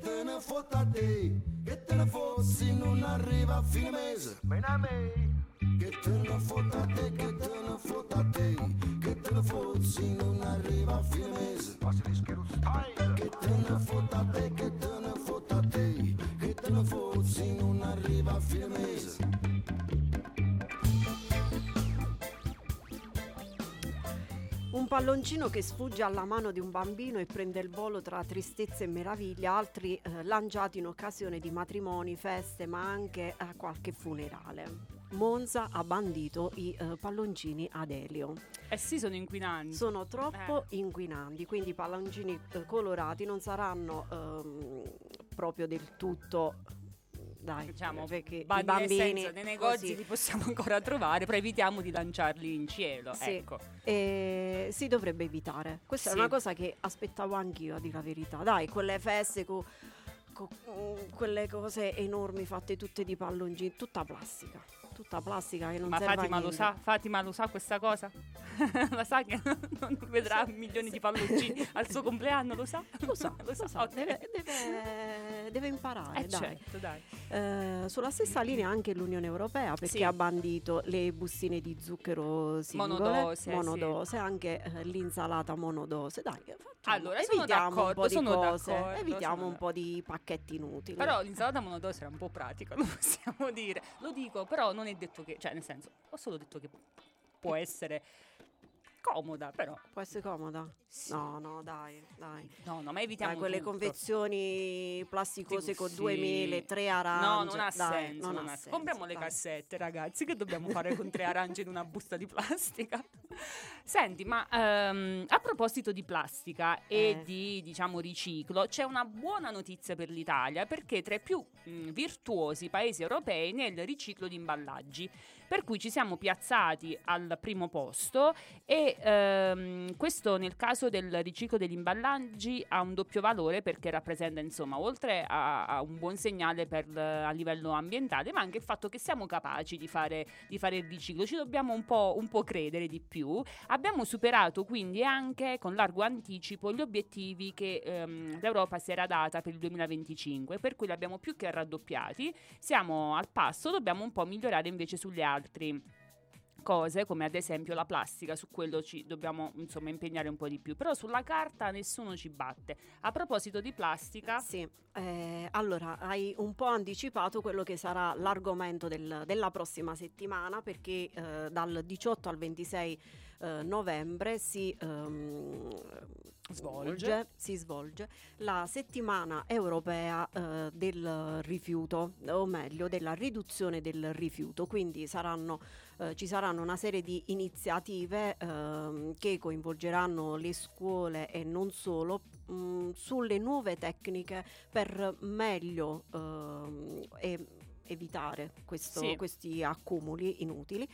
te ne fotta a te Che te ne fossi non arriva a fine mese Bene a me Che
palloncino che sfugge alla mano di un bambino e prende il volo tra tristezza e meraviglia, altri eh, lanciati in occasione di matrimoni, feste, ma anche a qualche funerale. Monza ha bandito i eh, palloncini ad elio.
Eh sì, sono inquinanti.
Sono troppo inquinanti, quindi i palloncini eh, colorati non saranno ehm, proprio del tutto dai,
diciamo,
perché i bambini
senso, nei negozi
così.
li possiamo ancora [laughs] trovare, però evitiamo di lanciarli in cielo.
Sì.
Ecco.
E si dovrebbe evitare. Questa
Sì.
è una cosa che aspettavo anch'io, a dire la verità. Dai, quelle feste con quelle cose enormi fatte tutte di palloncini, tutta plastica. Tutta plastica che non
Ma
serve a
Fatima lo
niente.
sa? Fatima lo sa questa cosa? [laughs] la sa che non vedrà milioni di palloncini al suo compleanno? Lo sa?
Lo sa,
lo sa. [laughs]
lo sa,
ok.
deve, deve- deve imparare.
Eh,
dai.
certo, dai.
Eh, sulla stessa linea anche l'Unione Europea perché
Sì.
ha bandito le bustine di zucchero singole,
Monodose, sì.
monodose, anche eh, l'insalata monodose. Dai, facciamo-
Allora, sono
evitiamo un
d'accordo,
po' di
sono
cose,
d'accordo,
evitiamo
sono
un po' di pacchetti inutili.
Però l'insalata monodose era un po' pratica, [laughs] lo possiamo dire. Lo dico, però non è detto che, cioè nel senso, ho solo detto che può essere comoda, però.
Può essere comoda?
Sì.
No, no, dai, dai.
No, no, ma evitiamo
Dai, quelle
tutto.
confezioni plasticose con
Sì.
due mele, tre arance.
No, non ha
dai,
senso.
non
non
ha senso,
Compriamo le
dai.
cassette, ragazzi. Che dobbiamo fare con tre arance in una busta di plastica? Senti, ma ehm, a proposito di plastica e
Eh.
di diciamo riciclo, c'è una buona notizia per l'Italia perché tra i più mh, virtuosi paesi europei nel riciclo di imballaggi. Per cui ci siamo piazzati al primo posto e ehm, questo nel caso del riciclo degli imballaggi ha un doppio valore perché rappresenta insomma oltre a, a un buon segnale per, a livello ambientale ma anche il fatto che siamo capaci di fare, di fare il riciclo, ci dobbiamo un po', un po' credere di più. Abbiamo superato quindi anche con largo anticipo gli obiettivi che ehm, l'Europa si era data per il 2025 per cui li abbiamo più che raddoppiati, siamo al passo, dobbiamo un po' migliorare invece sugli altri cose come ad esempio la plastica, su quello ci dobbiamo insomma impegnare un po' di più, però sulla carta nessuno ci batte. A proposito di plastica,
Sì, eh, allora hai un po' anticipato quello che sarà l'argomento del- della prossima settimana perché eh, dal 18 al 26 eh, novembre si ehm,
Svolge.
si svolge la settimana europea eh, del rifiuto, o meglio della riduzione del rifiuto, quindi saranno, eh, ci saranno una serie di iniziative ehm, che coinvolgeranno le scuole e non solo mh, sulle nuove tecniche per meglio ehm, e- evitare questo-
Sì.
questi accumuli inutili.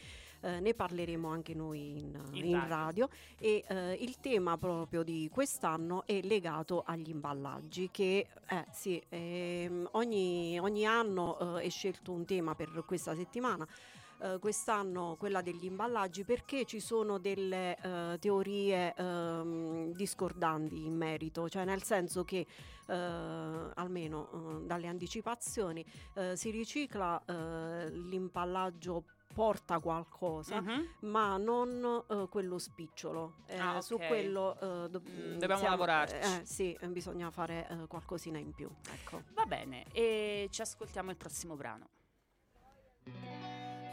Eh, ne parleremo anche noi in,
In
in
radio.
radio e eh, il tema proprio di quest'anno è legato agli imballaggi che eh, sì, ehm, ogni, ogni anno eh, è scelto un tema per questa settimana eh, quest'anno quella degli imballaggi perché ci sono delle eh, teorie ehm, discordanti in merito, cioè nel senso che eh, almeno eh, dalle anticipazioni eh, si ricicla l'imballaggio porta qualcosa
Mhm.
ma non eh, quello spicciolo Eh,
Ah,
su
ok.
quello eh, do-
Mm, dobbiamo lavorarci.
eh, sì bisogna fare eh, qualcosina in più ecco
Va bene, e ci ascoltiamo il prossimo brano.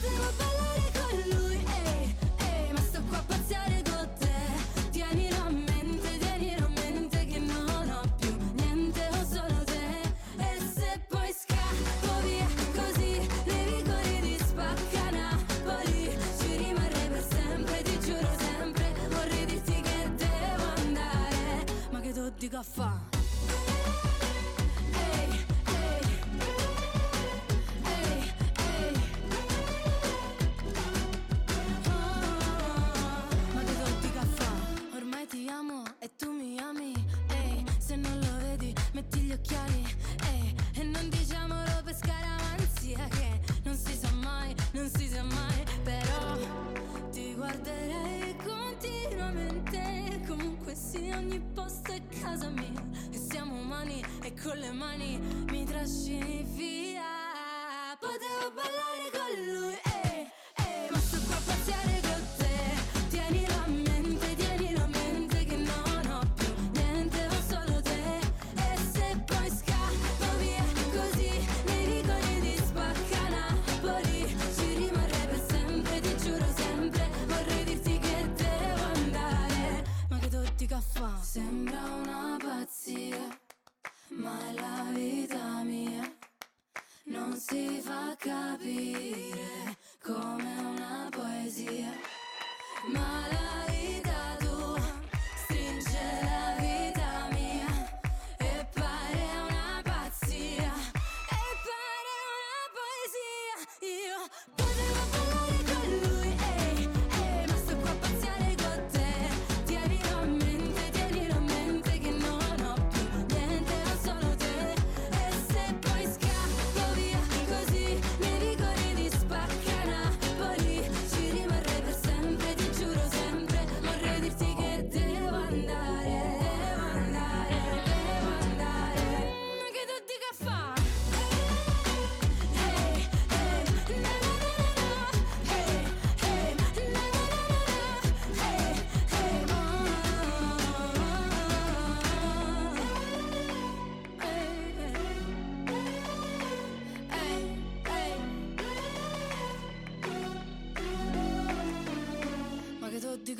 Potevo ballare con lui, ehi, ehi, ma sto qua a pazziare con te. Tienilo a mente, tienilo a mente che non ho più niente, ho solo te. E se poi scappo via così, nei vicoli di spacca Napoli, ci rimarrei per sempre, ti giuro sempre. Vorrei dirti che devo andare, ma che tu dico a fa'?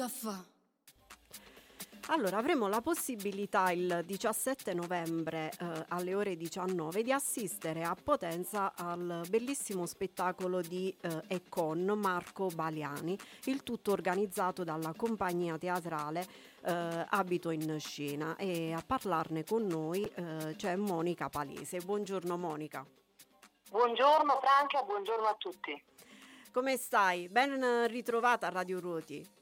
Che fa?
Allora, avremo la possibilità il 17 novembre eh, alle ore 19 di assistere a Potenza al bellissimo spettacolo di eh, Econ Marco Baliani, il tutto organizzato dalla compagnia teatrale eh, Abito in Scena e a parlarne con noi eh, c'è Monica Palese. Buongiorno Monica.
Buongiorno Franca, buongiorno a tutti.
Come stai? Ben ritrovata a Radio Ruoti.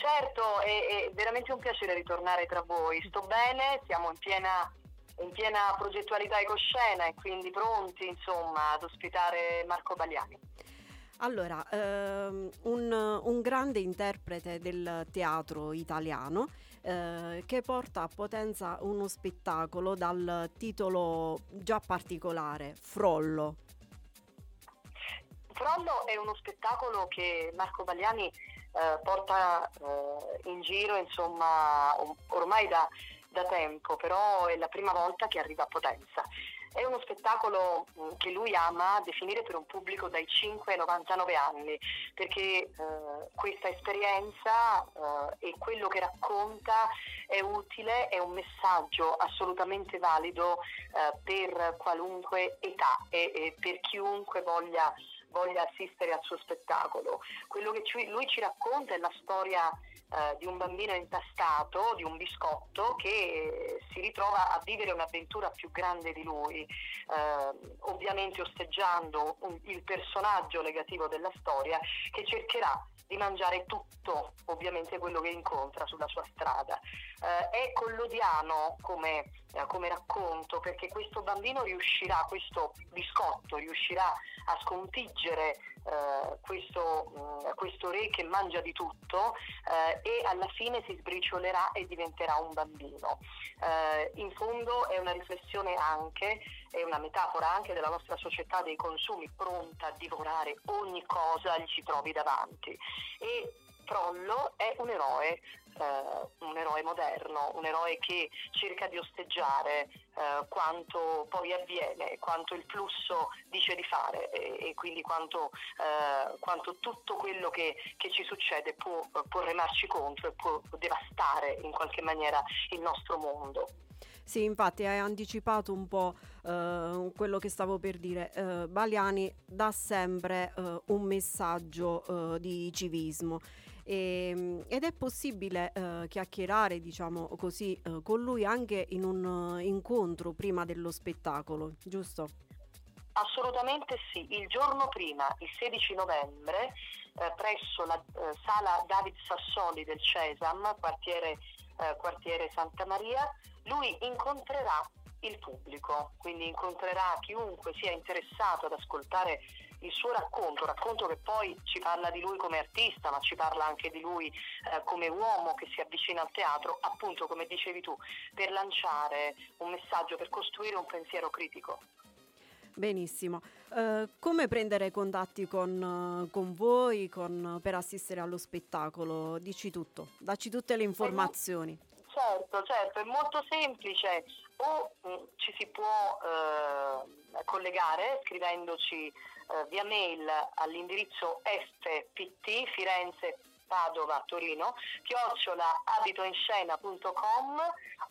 Certo, è, è veramente un piacere ritornare tra voi. Sto bene, siamo in piena, in piena progettualità ecoscena e quindi pronti insomma ad ospitare Marco Bagliani.
Allora, ehm, un, un grande interprete del teatro italiano eh, che porta a Potenza uno spettacolo dal titolo già particolare, Frollo.
Frollo è uno spettacolo che Marco Bagliani eh, porta eh, in giro insomma ormai da, da tempo, però è la prima volta che arriva a Potenza. È uno spettacolo mh, che lui ama definire per un pubblico dai 5 ai 99 anni, perché eh, questa esperienza eh, e quello che racconta è utile, è un messaggio assolutamente valido eh, per qualunque età e, e per chiunque voglia
voglia assistere al suo spettacolo. Quello che ci- lui ci racconta è la storia eh, di un bambino intastato, di un biscotto che si ritrova a vivere un'avventura più grande di lui, eh, ovviamente osteggiando un- il personaggio negativo della storia che cercherà di mangiare tutto, ovviamente quello che incontra sulla sua strada. Eh, è collodiano come, eh, come racconto perché questo bambino riuscirà, questo biscotto riuscirà a sconfiggere eh, questo, mh, questo re che mangia di tutto eh, e alla fine si sbriciolerà e diventerà un bambino. Eh, in fondo è una riflessione anche, è una metafora anche della nostra società dei consumi pronta a divorare ogni cosa gli si trovi davanti. E Trollo è un eroe, eh, un eroe moderno, un eroe che cerca di osteggiare eh, quanto poi avviene, quanto il flusso dice di fare e, e quindi quanto, eh, quanto tutto quello che, che ci succede può, può remarci contro e può devastare in qualche maniera il nostro mondo.
Sì, infatti hai anticipato un po' eh, quello che stavo per dire. Eh, Baliani dà sempre eh, un messaggio eh, di civismo. E, ed è possibile eh, chiacchierare, diciamo così, eh, con lui anche in un incontro prima dello spettacolo, giusto?
Assolutamente sì, il giorno prima, il 16 novembre, presso la sala David Sassoli del Cesam, quartiere, quartiere Santa Maria, lui incontrerà il pubblico, quindi incontrerà chiunque sia interessato ad ascoltare il suo racconto, racconto che poi ci parla di lui come artista, ma ci parla anche di lui eh, come uomo che si avvicina al teatro, appunto come dicevi tu, per lanciare un messaggio, per costruire un pensiero critico.
Benissimo. Eh, come prendere contatti con, eh, con voi con- per assistere allo spettacolo? Dici tutto, dacci tutte le informazioni.
Certo, certo, è molto semplice. O mh, ci si può eh, collegare scrivendoci eh, via mail all'indirizzo fpt Firenze Padova Torino chiocciola abitoinscena.com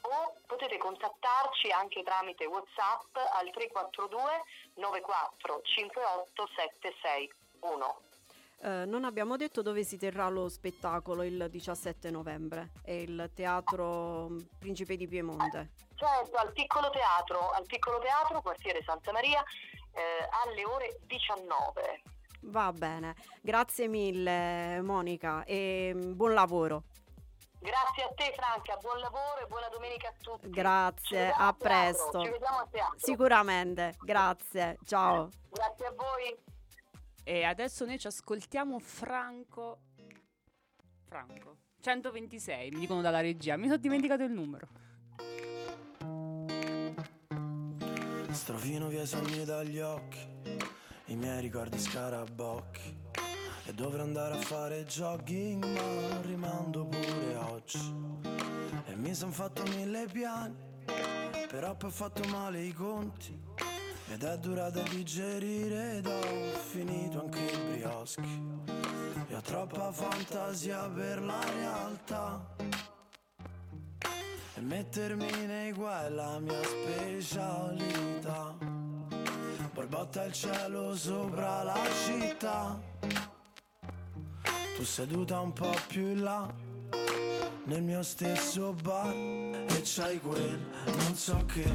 o potete contattarci anche tramite Whatsapp al 342 94 58 761.
Eh, non abbiamo detto dove si terrà lo spettacolo il 17 novembre. È il Teatro mm, Principe di Piemonte.
Certo, al piccolo teatro, al piccolo teatro, quartiere Santa Maria, eh, alle ore 19.
Va bene, grazie mille Monica e mm, buon lavoro.
Grazie a te Franca, buon lavoro e buona domenica a tutti.
Grazie, a presto.
Ci vediamo a teatro.
Sicuramente, grazie, ciao.
Grazie a voi.
E adesso noi ci ascoltiamo Franco. Franco. 126, mi dicono dalla regia. Mi sono dimenticato il numero.
Strofino via i sogni dagli occhi, i miei ricordi scarabocchi. E dovrò andare a fare jogging, ma rimando pure oggi. E mi son fatto mille piani, però poi ho fatto male i conti. Ed è durata digerire ed ho finito anche i brioschi. E ho troppa fantasia per la realtà. E mettermi nei guai è la mia specialità. Borbotta il cielo sopra la città. Tu seduta un po' più in là, nel mio stesso bar. E c'hai quel non so che,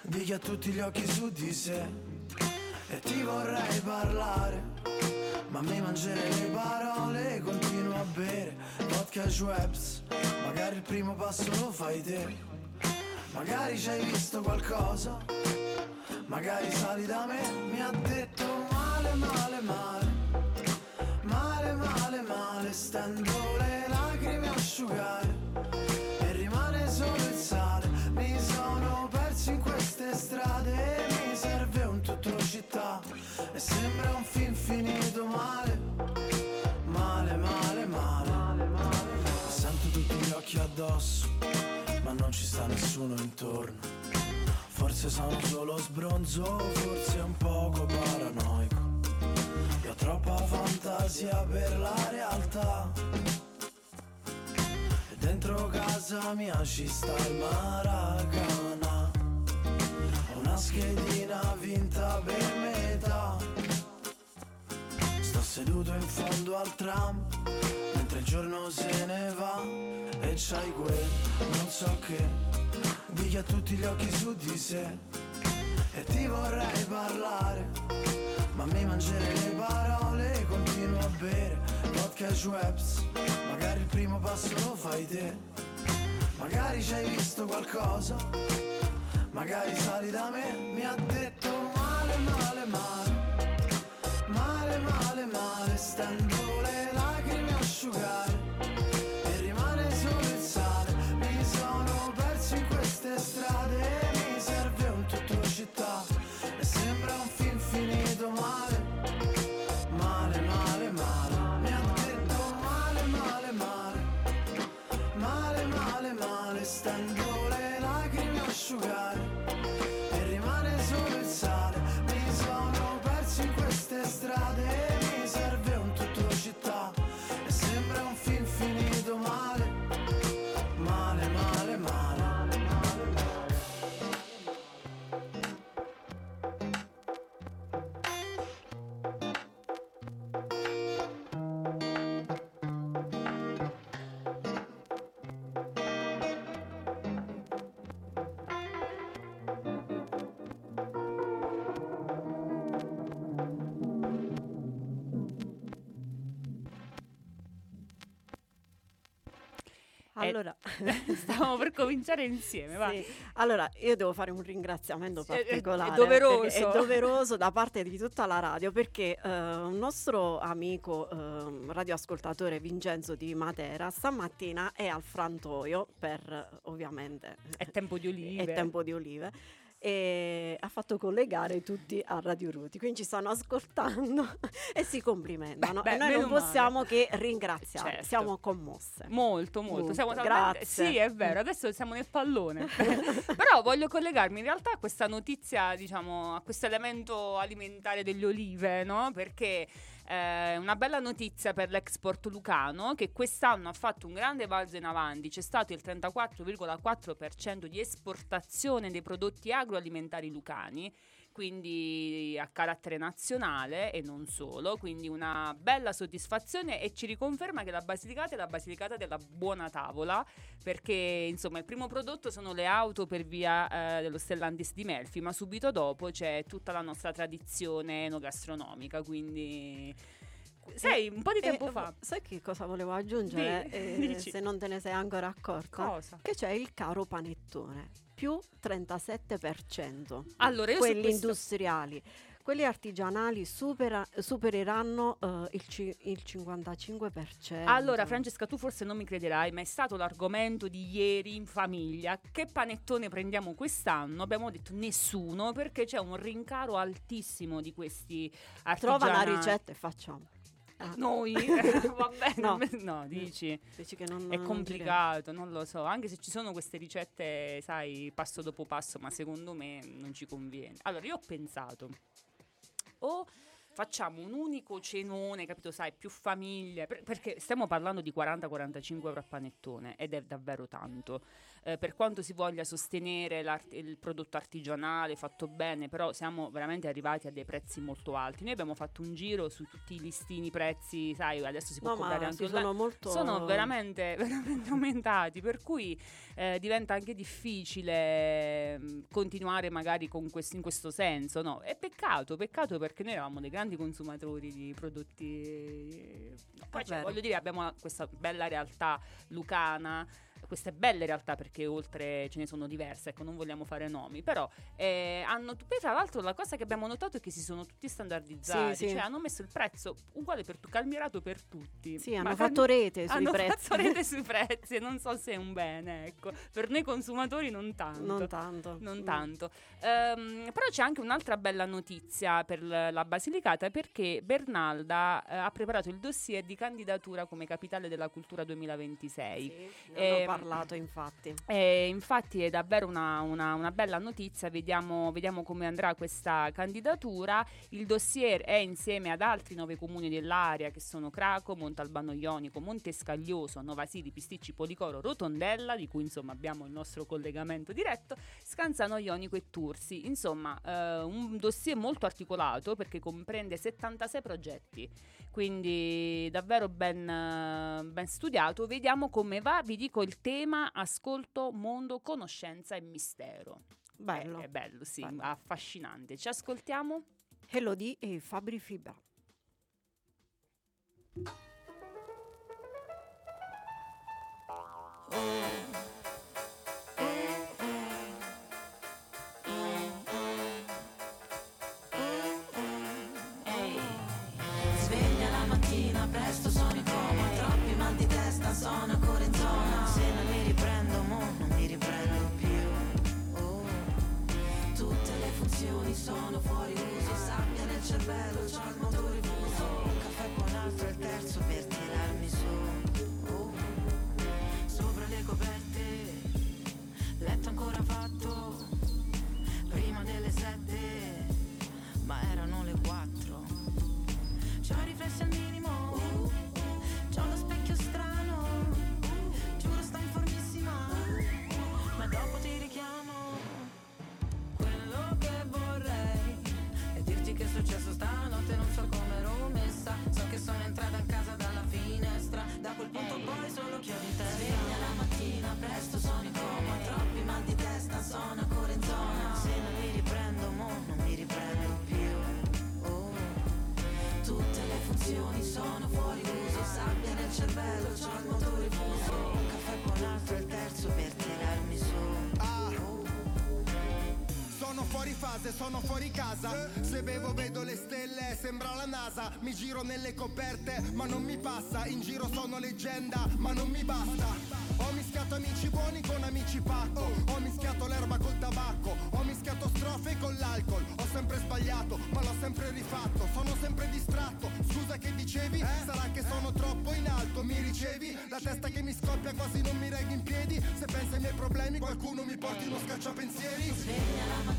di chi ha tutti gli occhi su di sé. E ti vorrei parlare, ma mi mangerei le parole. Continuo a bere vodka e Schweppes. Magari il primo passo lo fai te. Magari ci hai visto qualcosa. Magari sali da me. Mi ha detto male, male, male. Male, male, male. Stendo le sono solo sbronzo, forse un poco paranoico. Io ho troppa fantasia per la realtà. E dentro casa mia ci sta il maracana. Una schedina vinta per metà. Sto seduto in fondo al tram, mentre il giorno se ne va. E c'hai quel, non so che chi ha tutti gli occhi su di sé. E ti vorrei parlare, ma mi mangerei le parole, continuo a bere vodka e Schweppes. Magari il primo passo lo fai te, magari ci hai visto qualcosa, magari sali da me, mi ha detto male, male, male, male, male, male, stendo le lacrime asciugare [laughs]
Stavamo per cominciare insieme, va.
Sì. Allora, io devo fare un ringraziamento
Sì, è- è
particolare.
doveroso.
È doveroso da parte di tutta la radio perché eh, un nostro amico ehm, radioascoltatore Vincenzo di Matera stamattina è al frantoio per eh, ovviamente
È tempo di olive.
è tempo di olive e ha fatto collegare tutti a Radio Ruti, quindi ci stanno ascoltando [laughs] e si complimentano
Beh,
e noi non
male.
possiamo che ringraziare,
Certo.
siamo commosse.
Molto, molto.
Molto, grazie.
Sì, è vero, adesso siamo nel pallone. [laughs] Però voglio collegarmi in realtà a questa notizia, diciamo, a questo elemento alimentare delle olive, no? Perché è una bella notizia per l'export lucano che quest'anno ha fatto un grande balzo in avanti, c'è stato il 34,4% di esportazione dei prodotti agroalimentari lucani quindi a carattere nazionale e non solo, quindi una bella soddisfazione e ci riconferma che la Basilicata è la Basilicata della buona tavola, perché insomma il primo prodotto sono le auto per via eh, dello Stellantis di Melfi, ma subito dopo c'è tutta la nostra tradizione enogastronomica, quindi sai, un po' di tempo
Eh,
fa.
Sai che cosa volevo aggiungere?
Di-
eh, se non te ne sei ancora accorta.
Cosa?
Che c'è il caro panettone, più 37%.
Allora,
Quelli
questo-
industriali. Quelli artigianali supera- supereranno eh, il, ci- il 55%.
Allora, Francesca, tu forse non mi crederai, ma è stato l'argomento di ieri in famiglia. Che panettone prendiamo quest'anno? Abbiamo detto nessuno perché c'è un rincaro altissimo di questi artigianali.
Trova una ricetta e facciamo. Ah.
Noi? [laughs] Va bene,
No.
no, dici.
Dici che non,
È
non
complicato, non lo so. Anche se ci sono queste ricette, sai, passo dopo passo, ma secondo me non ci conviene. Allora, io ho pensato, o facciamo un unico cenone, capito, sai, più famiglie, per- perché stiamo parlando di 40-45 euro a panettone ed è davvero tanto. Eh, per quanto si voglia sostenere il prodotto artigianale fatto bene, però siamo veramente arrivati a dei prezzi molto alti. Noi abbiamo fatto un giro su tutti i listini prezzi, sai, adesso si può
No,
comprare anche online
sono molto...
sono veramente, [laughs] veramente aumentati, per cui eh, diventa anche difficile mh, continuare magari con quest- in questo senso. No? È peccato, peccato perché noi eravamo dei grandi consumatori di prodotti. no, poi cioè, voglio dire, abbiamo questa bella realtà lucana. Queste belle realtà, perché oltre ce ne sono diverse, ecco, non vogliamo fare nomi, però eh, hanno. Poi, tra l'altro, la cosa che abbiamo notato è che si sono tutti standardizzati,
Sì, sì.
cioè hanno messo il prezzo uguale per tu, calmierato per tutti.
Sì, hanno fatto rete sui
hanno
prezzi.
fatto rete sui [laughs] prezzi e non so se è un bene, ecco. Per noi consumatori non tanto.
Non tanto.
Non
Mm.
tanto. Ehm, però c'è anche un'altra bella notizia per la Basilicata perché Bernalda eh, ha preparato il dossier di candidatura come capitale della cultura 2026.
Sì, hanno
Ehm,
parlato infatti.
E infatti è davvero una, una- una bella notizia, vediamo, vediamo come andrà questa candidatura. Il dossier è insieme ad altri nove comuni dell'area che sono Craco, Montalbano Ionico, Montescaglioso, Novasili, Pisticci, Policoro, Rotondella, di cui insomma abbiamo il nostro collegamento diretto, Scanzano Ionico e Tursi. Insomma, eh, un dossier molto articolato perché comprende 76 progetti, quindi davvero ben, eh, ben studiato. Vediamo come va, vi dico il il tema ascolto, mondo, conoscenza e mistero.
Bello.
È, è bello, sì,
Bello.
affascinante. Ci ascoltiamo?
Elodie e Fabri Fibra.
Sveglia Funzioni sono fuori uso Sabbia nel cervello, c'ho il motore fuso Un caffè con altro il terzo per tirarmi su Oh. Sopra le coperte Letto ancora fatto successo stanotte Non so come ero messa. So che sono entrata in casa dalla finestra. Da quel punto poi solo chiodi in testa Sveglia la mattina presto sono in coma. Troppi mal di testa sono ancora in zona. Se non mi riprendo mo non mi riprendo più. Oh. Tutte le funzioni sono fuori uso Sabbia nel cervello, c'ho il motore fuso. Un caffè con altro il terzo per tirarmi
Sono fuori fase, sono fuori casa. Se bevo vedo le stelle, sembra la NASA. Mi giro nelle coperte, ma non mi passa. In giro sono leggenda, ma non mi basta. Ho mischiato amici buoni con amici pacco. Ho mischiato l'erba col tabacco. Ho mischiato strofe con l'alcol. Ho sempre sbagliato, ma l'ho sempre rifatto. Sono sempre distratto. Scusa che dicevi? Sarà che sono troppo in alto. Mi ricevi? La testa che mi scoppia quasi non mi reggo in piedi. Se pensi ai miei problemi, qualcuno mi porti uno scacciapensieri.
Sveglia la mattina,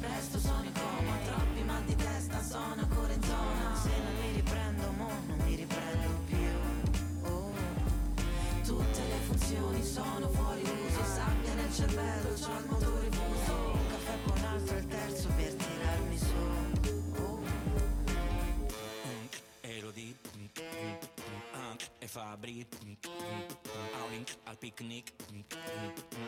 presto sono in coma Troppi mal di testa, sono ancora in zona. Se non mi riprendo, mo non mi riprendo più. Oh. Tutte le funzioni sono fuori uso Sabbia nel cervello, c'ho il motore fuso Un caffè con altro il terzo per tirarmi
Anche e Fabri Howling al picnic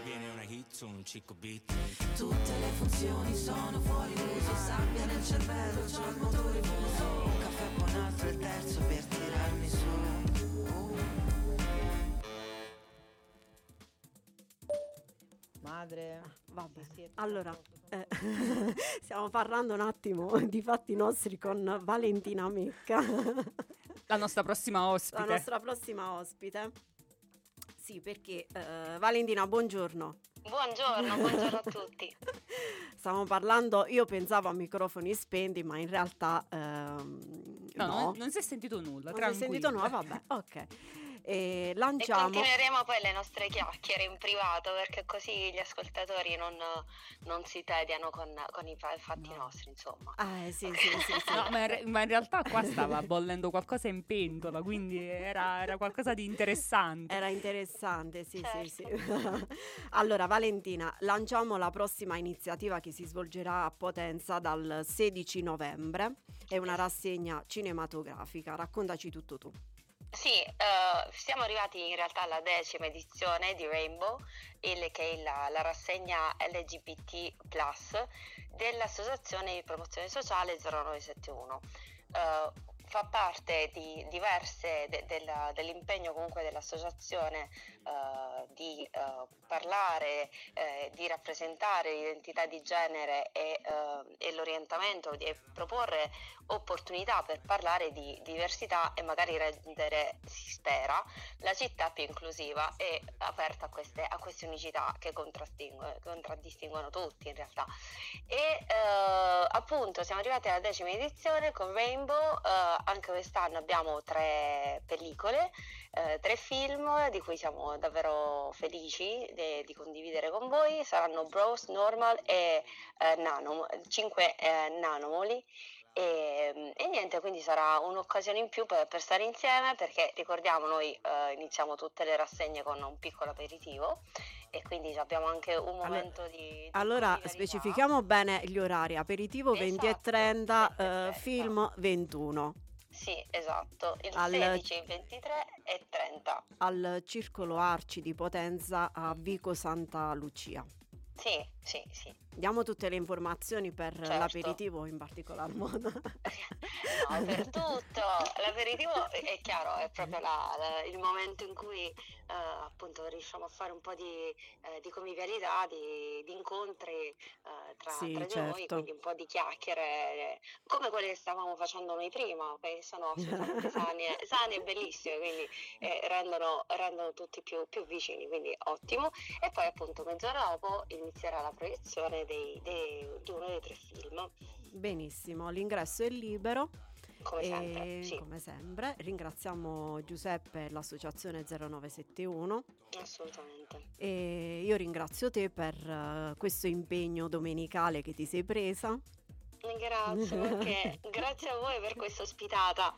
Viene una hit su un cicco beat.
Tutte le funzioni sono fuori uso Sabbia nel cervello, c'ho il motore fuso. Un caffè con altro e il terzo per tirarmi su.
Madre,
Vabbè.
ti siete
Allora, eh, [laughs] stiamo parlando un attimo di fatti nostri con Valentina Mecca,
La nostra prossima
la
ospite.
nostra prossima ospite. Sì, perché eh, Valentina, buongiorno.
Buongiorno, buongiorno a tutti. [laughs]
Stiamo parlando, io pensavo a microfoni spenti, ma in realtà ehm,
No,
no.
Non, non si è sentito nulla.
Non si è sentito nulla,
tranquilla.
vabbè, ok. E
E
lanciamo.
continueremo poi le nostre chiacchiere in privato perché così gli ascoltatori non, non si tediano con, con i fa- fatti nostri, insomma.
Ah, sì, sì, sì, sì.
No, ma, in, re- ma in realtà qua stava bollendo qualcosa in pentola, quindi era, era qualcosa di interessante.
Era interessante, sì, sì, sì.
Certo. [laughs]
allora, Valentina, lanciamo la prossima iniziativa che si svolgerà a Potenza dal 16 novembre. È una rassegna cinematografica. Raccontaci tutto tu.
Sì, eh, siamo arrivati in realtà alla decima edizione di Rainbow, il- che è la, la rassegna LGBT dell'Associazione di Promozione Sociale 0971. Eh, fa parte di diverse de- della- dell'impegno comunque dell'associazione eh, di eh, parlare, eh, di rappresentare l'identità di genere e, eh, e l'orientamento, di proporre opportunità per parlare di diversità e magari rendere, si spera, la città più inclusiva e aperta a queste, a queste unicità che contraddistinguono, tutti in realtà. E appunto siamo arrivati alla decima edizione con Rainbow, anche quest'anno abbiamo tre pellicole, eh, tre film di cui siamo davvero felici de- di condividere con voi, saranno Bros, Normal e eh, Nano, 5 eh, nanomoli. E, e niente, quindi sarà un'occasione in più per, per stare insieme perché ricordiamo noi eh, iniziamo tutte le rassegne con un piccolo aperitivo e quindi abbiamo anche un
Allora-
momento di, di
Allora, specifichiamo bene gli orari. Aperitivo 20 e
Esatto,
30,
20 e
eh,
30.
film 21.
Sì, esatto, il
Al-
16, 23 e 30.
al Circolo Arci di Potenza a Vico Santa Lucia.
Sì, sì, sì.
Diamo tutte le informazioni per
Certo.
l'aperitivo in particolar modo. [laughs]
No, per tutto. L'aperitivo è chiaro, è proprio la- la- il momento in cui eh, appunto riusciamo a fare un po' di, eh, di convivialità, di, di incontri eh, tra,
Sì,
tra di noi,
certo.
quindi un po' di chiacchiere, come quelle che stavamo facendo noi prima, che sono assolutamente [laughs] e- sani e bellissime, quindi eh, rendono, rendono tutti più, più vicini, quindi ottimo. E poi appunto mezz'ora dopo inizierà la proiezione dei- dei- di uno dei tre film.
Benissimo, l'ingresso è libero.
Come sempre,
e
sì.
come sempre, ringraziamo Giuseppe e l'associazione 0971
Assolutamente.
e io ringrazio te per eh, questo impegno domenicale che ti sei presa.
Grazie, [laughs] perché grazie a voi per questa ospitata.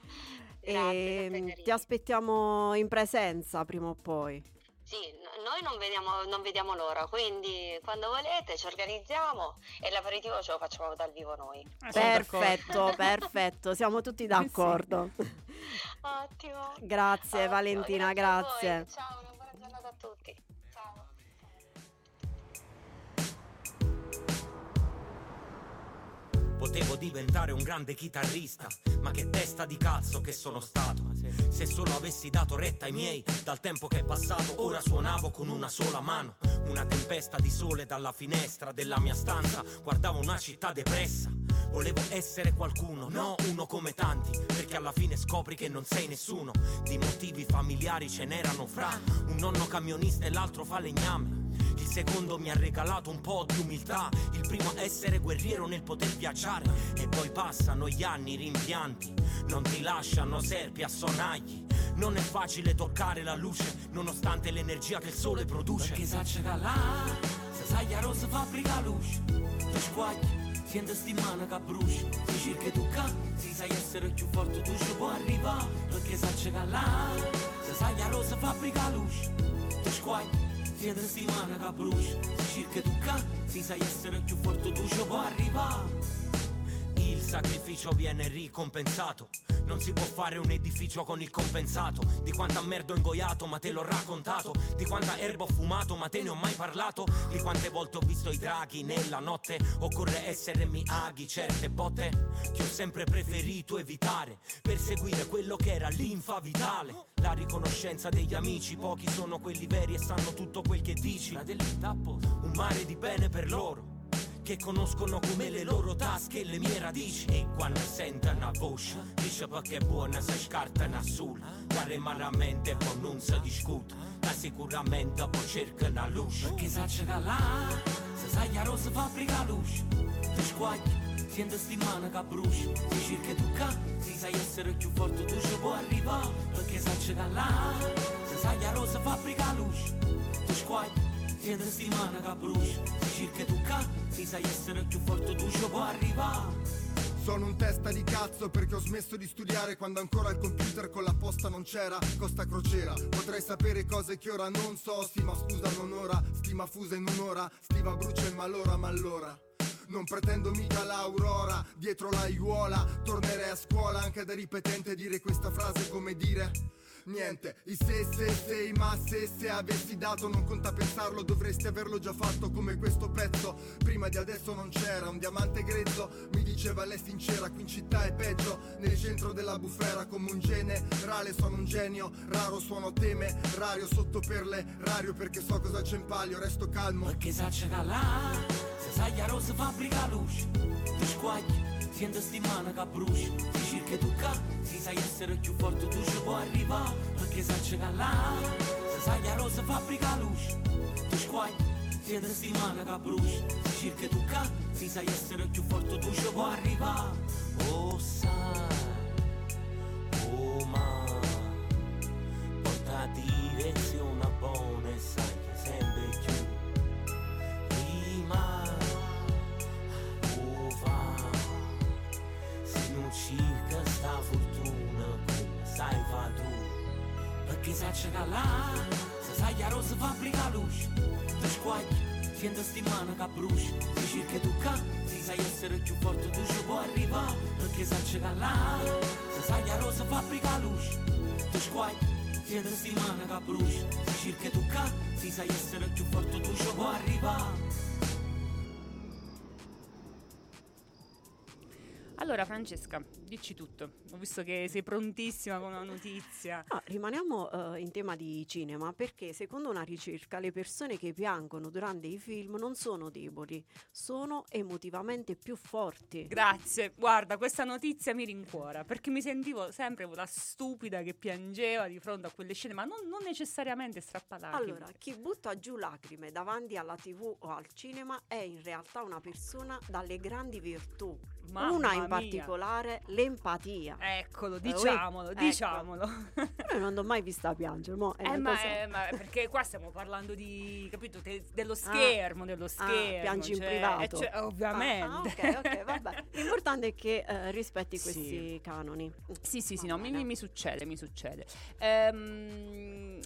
Grazie,
e
sempre
mm,
carini.
ti aspettiamo in presenza prima o poi.
Sì, noi non vediamo, non vediamo l'ora, quindi quando volete ci organizziamo e l'aperitivo ce lo facciamo dal vivo noi.
Sono
Perfetto, [laughs] perfetto, siamo tutti [laughs] d'accordo.
Ottimo.
Grazie
Ottimo,
Valentina, grazie.
voi. Ciao, una buona giornata a tutti.
Potevo diventare un grande chitarrista, ma che testa di cazzo che sono stato. Se solo avessi dato retta ai miei, dal tempo che è passato, ora suonavo con una sola mano. Una tempesta di sole dalla finestra della mia stanza, guardavo una città depressa. Volevo essere qualcuno, no uno come tanti, perché alla fine scopri che non sei nessuno. Di motivi familiari ce n'erano fra, un nonno camionista e l'altro falegname. Secondo mi ha regalato un po' di umiltà, il primo a essere guerriero nel poter viaggiare. E poi passano gli anni, rimpianti, non ti lasciano serpi a sonagli. Non è facile toccare la luce, nonostante l'energia che il sole produce.
Perché sa c'è là, se sai a rosa fabbrica luce Tu squagli, senti sti mani che bruci Si cerca tu si sai essere più forte tu ci puoi arrivare Perché sa c'è là, se sai a rosa fabbrica luce Tu squagli, senti sti mani che bruci Si cerca tu ca, si sai essere più forte tu ci puoi arrivare
Il sacrificio viene ricompensato. Non si può fare un edificio con il compensato. Di quanta merda ho ingoiato, ma te l'ho raccontato. Di quanta erba ho fumato, ma te ne ho mai parlato. Di quante volte ho visto i draghi nella notte. Occorre essere miaghi, certe botte che ho sempre preferito evitare. Per seguire quello che era linfa vitale. La riconoscenza degli amici, pochi sono quelli veri e sanno tutto quel che dici. Un mare di bene per loro che conoscono come le loro tasche e le mie radici. E quando sentono una voce dice perché è buona se scartano sul guarda malamente poi non si discute ma sicuramente poi cerca una luce.
Perché sa c'è là, se sai a rosa fabbrica luce. Tu squagli, senti sti mani che bruci. Si cerca tu ca, si sai essere più forte tu ci puoi arrivare. Perché sa c'è là, se sai a rosa fabbrica luce. Tu squagli, senti sti mani che bruci Si cerca tu ca, si sai essere più forte tu ci puoi arrivare
Sono un testa di cazzo perché ho smesso di studiare quando ancora il computer con la posta non c'era. Costa crociera, potrei sapere cose che ora non so. Stima scusa non ora, stima fusa in un'ora. Stiva brucia in malora, ma allora. Non pretendo mica l'aurora, dietro la aiuola Tornerei a scuola anche da ripetente dire questa frase come dire Niente, i se se se ma se se avessi dato non conta pensarlo dovresti averlo già fatto come questo pezzo. Prima di adesso non c'era un diamante grezzo. Mi diceva lei sincera qui in città è peggio. Nel centro della bufera come un generale sono un genio. Raro suono teme, rario sotto perle Rario perché so cosa c'è in palio. Resto calmo.
Perché sa c'è là, se sai a rosa fabbrica luce Tu squagli, senti sti mani che bruci Si cerca tu ca, si sai essere più forte tu ci puoi arrivare. Perché sa c'è là, se sai a rosa fabbrica luce Tu squagli, senti sti mani che bruci Si cerca tu ca, si sai essere più forte tu ci puoi arrivare.
Oh sai oh ma porta direzione buona e sai che sempre più. Rimane
fabbrica luce Tu squagli, senti sti mani che bruci Si cerca tu ca, si
sai essere più forte tu ci puoi arrivare perché sai c'è là se sai a rosa fabbrica luce tu squai siete settimane che bruci si cerca tu ca si sai essere più forte tu ci puoi arrivare
Allora Francesca, dici tutto. Ho visto che sei prontissima con una notizia.
Ah, rimaniamo eh, in tema di cinema perché secondo una ricerca le persone che piangono durante i film non sono deboli, sono emotivamente più forti.
Grazie, guarda, questa notizia mi rincuora perché mi sentivo sempre la stupida che piangeva di fronte a quelle scene, ma non, non necessariamente strappalacrime.
Allora, chi butta giù lacrime davanti alla tv o al cinema è in realtà una persona dalle grandi virtù.
Mamma
una in particolare, l'empatia.
Eccolo,
Eh,
diciamolo,
ecco.
diciamolo.
Io non l'ho mai vista piangere, mo
Eh, ma, eh, ma perché qua stiamo parlando di, capito, te- dello schermo, dello schermo.
Ah, piangi in
cioè,
privato.
eh, cioè, ovviamente.
Ah, ah, ok, ok, vabbè. L'importante è che eh, rispetti
Sì.
questi canoni.
Sì, sì, sì, no, mi- mi succede, mi succede. Ehm,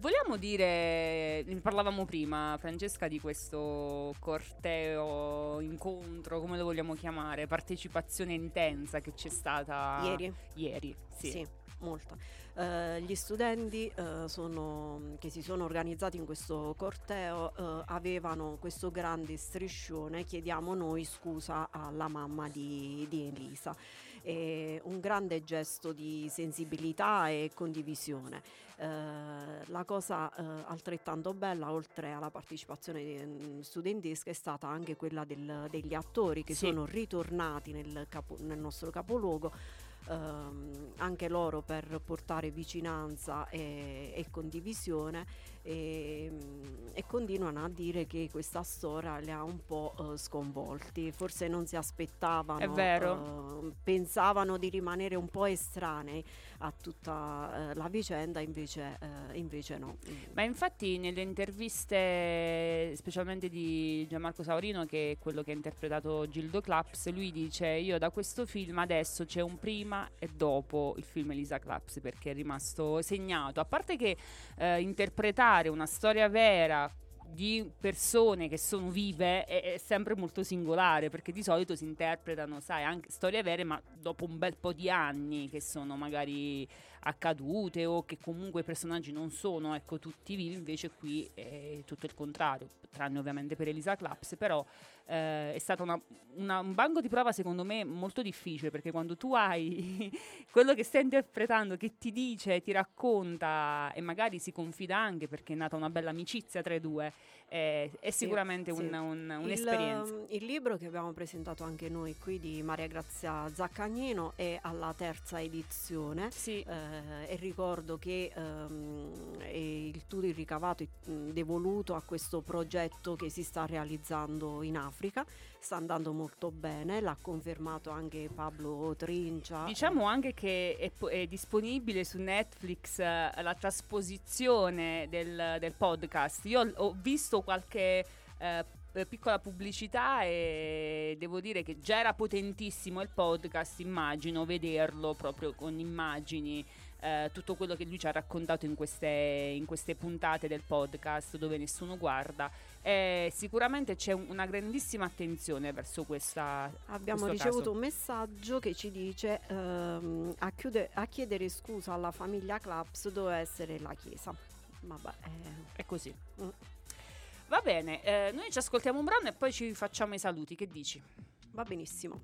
vogliamo dire, parlavamo prima, Francesca, di questo corteo, incontro, come lo vogliamo chiamare, partecipazione intensa che c'è stata
Ieri?
Ieri, sì.
Sì, molto. Eh, gli studenti eh, sono- che si sono organizzati in questo corteo eh, avevano questo grande striscione, chiediamo noi scusa alla mamma di, di Elisa. È un grande gesto di sensibilità e condivisione. Eh, la cosa eh, altrettanto bella, oltre alla partecipazione mm, studentesca, è stata anche quella del- degli attori che
Sì.
sono ritornati nel, capo- nel nostro capoluogo ehm, anche loro per portare vicinanza e, e condivisione e, e continuano a dire che questa storia li ha un po' eh, sconvolti, forse non si aspettavano,
È vero.
eh, pensavano di rimanere un po' estranei a tutta eh, la vicenda, invece, invece no.
Ma infatti nelle interviste, specialmente di Gianmarco Saurino, che è quello che ha interpretato Gildo Claps, lui dice io da questo film adesso c'è un prima e dopo il film Elisa Claps perché è rimasto segnato. A parte che eh, interpretare una storia vera di persone che sono vive è, è sempre molto singolare perché di solito si interpretano, sai, anche storie vere, ma dopo un bel po' di anni che sono magari accadute o che comunque i personaggi non sono ecco tutti vivi invece qui è tutto il contrario tranne ovviamente per Elisa Claps però eh, è stato una- una- un banco di prova secondo me molto difficile perché quando tu hai [laughs] quello che stai interpretando che ti dice ti racconta e magari si confida anche perché è nata una bella amicizia tra i due eh, è sicuramente
sì.
un- un-
Il,
un'esperienza.
um, Il, libro che abbiamo presentato anche noi qui di Maria Grazia Zaccagnino è alla terza edizione.
Sì.
Eh, e ricordo che ehm, il tutto il ricavato devoluto a questo progetto che si sta realizzando in Africa, sta andando molto bene, l'ha confermato anche Pablo Trincia.
Diciamo anche che è, è disponibile su Netflix eh, la trasposizione del, del podcast. Io ho visto qualche eh, piccola pubblicità e devo dire che già era potentissimo il podcast, immagino vederlo proprio con immagini. eh, tutto quello che lui ci ha raccontato in queste, in queste puntate del podcast dove nessuno guarda Eh, sicuramente c'è un- una grandissima attenzione verso questa
Abbiamo ricevuto
caso.
un messaggio che ci dice ehm, a, chiude- a chiedere scusa alla famiglia Claps doveva essere la Chiesa. Vabbè, eh,
È così.
Mm.
Va bene, eh, noi ci ascoltiamo un brano e poi ci facciamo i saluti. Che dici?
va benissimo.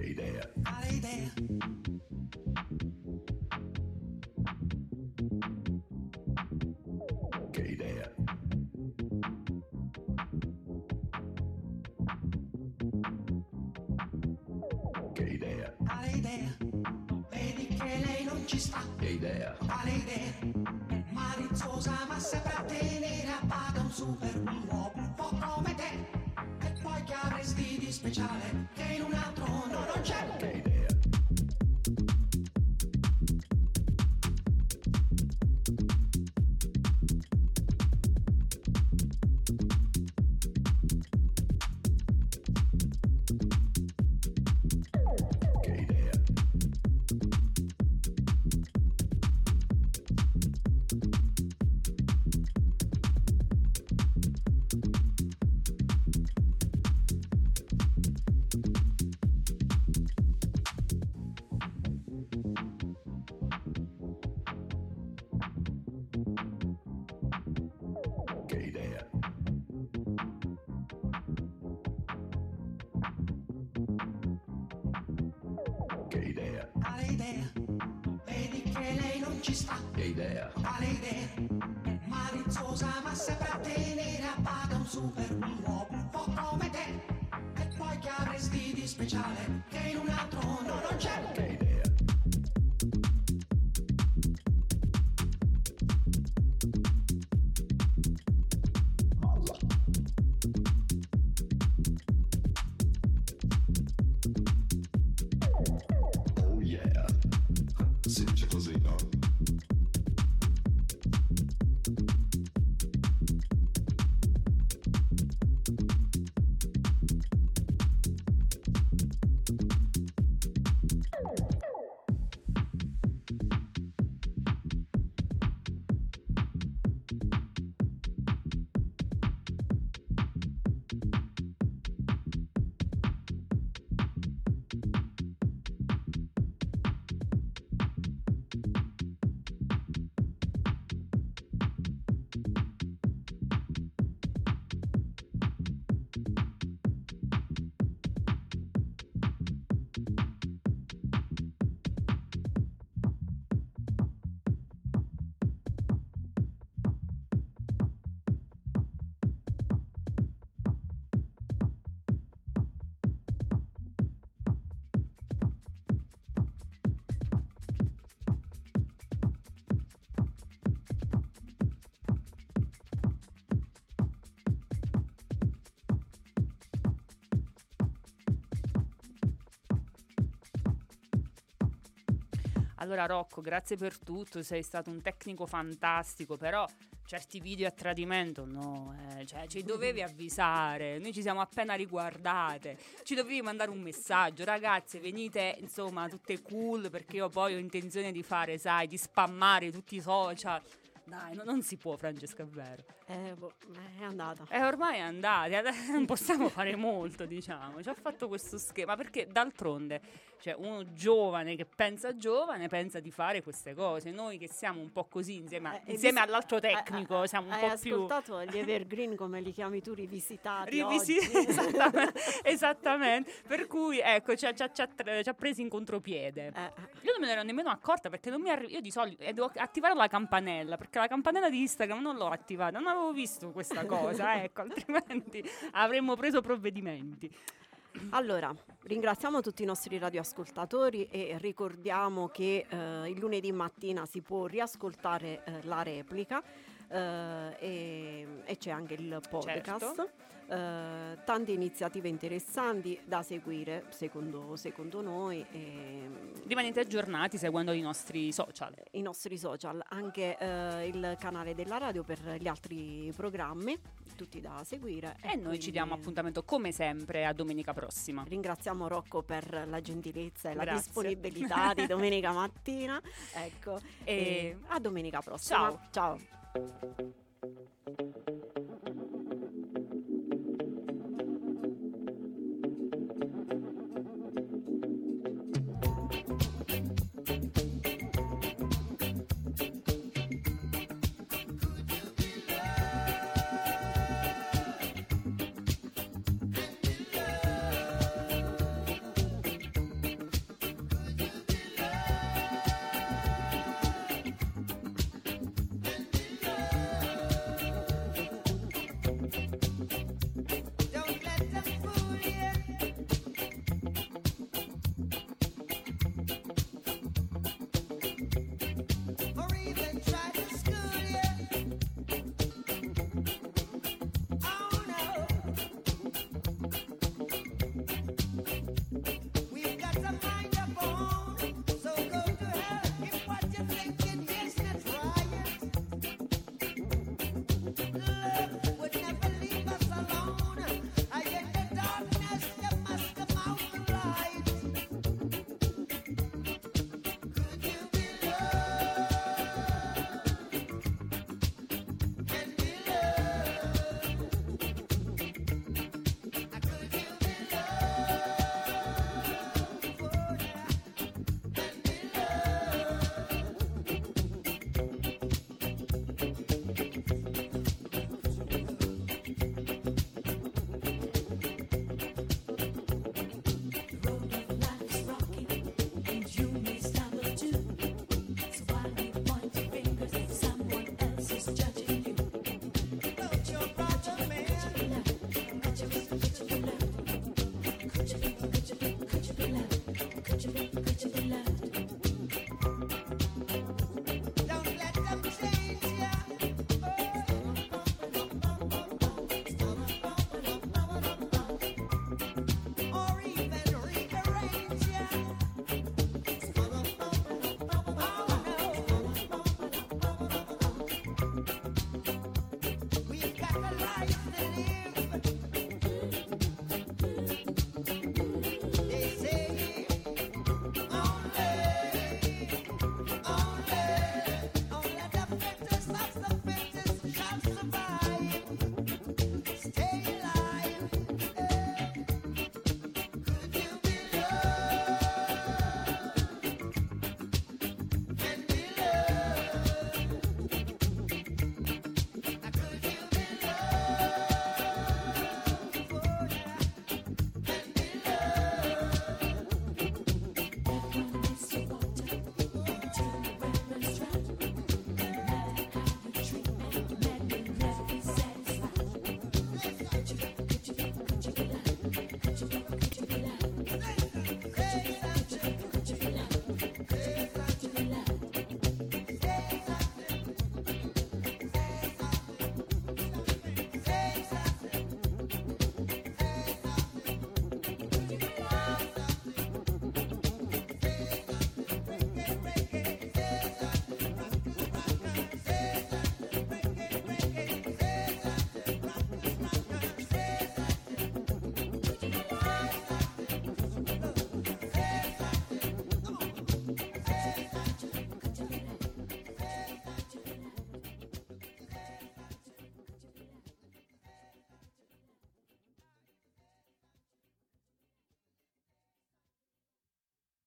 Che idea.
Quale idea?
Che idea. Che idea.
Quale idea? Vedi che lei non ci sta.
Che idea.
Quale idea? Maliziosa ma saprà tenere a bada un super uomo un po' come te. E poi che avresti di speciale che
Allora Rocco, grazie per tutto, sei stato un tecnico fantastico, però certi video a tradimento no, eh, cioè ci dovevi avvisare, noi ci siamo appena riguardate, ci dovevi mandare un messaggio, ragazze venite insomma tutte cool perché io poi ho intenzione di fare, sai, di spammare tutti i social. Dai, no- non si può Francesca, è vero.
Eh, boh, è andata.
E ormai è andata, non possiamo fare molto, diciamo. Ci ha fatto questo schema perché d'altronde, cioè, uno giovane che pensa giovane pensa di fare queste cose. Noi che siamo un po' così insieme,
Eh, hai
insieme all'altro tecnico, siamo un
Hai
po' più
ascoltato gli evergreen come li chiami tu rivisitati
rivisi- [laughs] esattamente, esattamente. Per cui ecco, ci ha, ci ha- ci ha tra- ci ha presi in contropiede.
Eh,
Io non me ne ero nemmeno accorta perché non mi arri- io di solito devo attivare la campanella perché la campanella di Instagram non l'ho attivata, non avevo visto questa cosa, [laughs] ecco, altrimenti avremmo preso provvedimenti.
Allora, ringraziamo tutti i nostri radioascoltatori e ricordiamo che eh, il lunedì mattina si può riascoltare eh, la replica eh, e, e c'è anche il podcast.
Certo.
Eh, tante iniziative interessanti da seguire secondo, secondo noi e,
Rimanete aggiornati seguendo i nostri social.
i nostri social, anche eh, il canale della radio per gli altri programmi, tutti da seguire.
E noi ci
quindi
diamo appuntamento come sempre a domenica prossima.
Ringraziamo Rocco per la gentilezza e la
Grazie.
disponibilità di domenica mattina. Ecco,
E-
e a domenica prossima.
Ciao.
Ciao.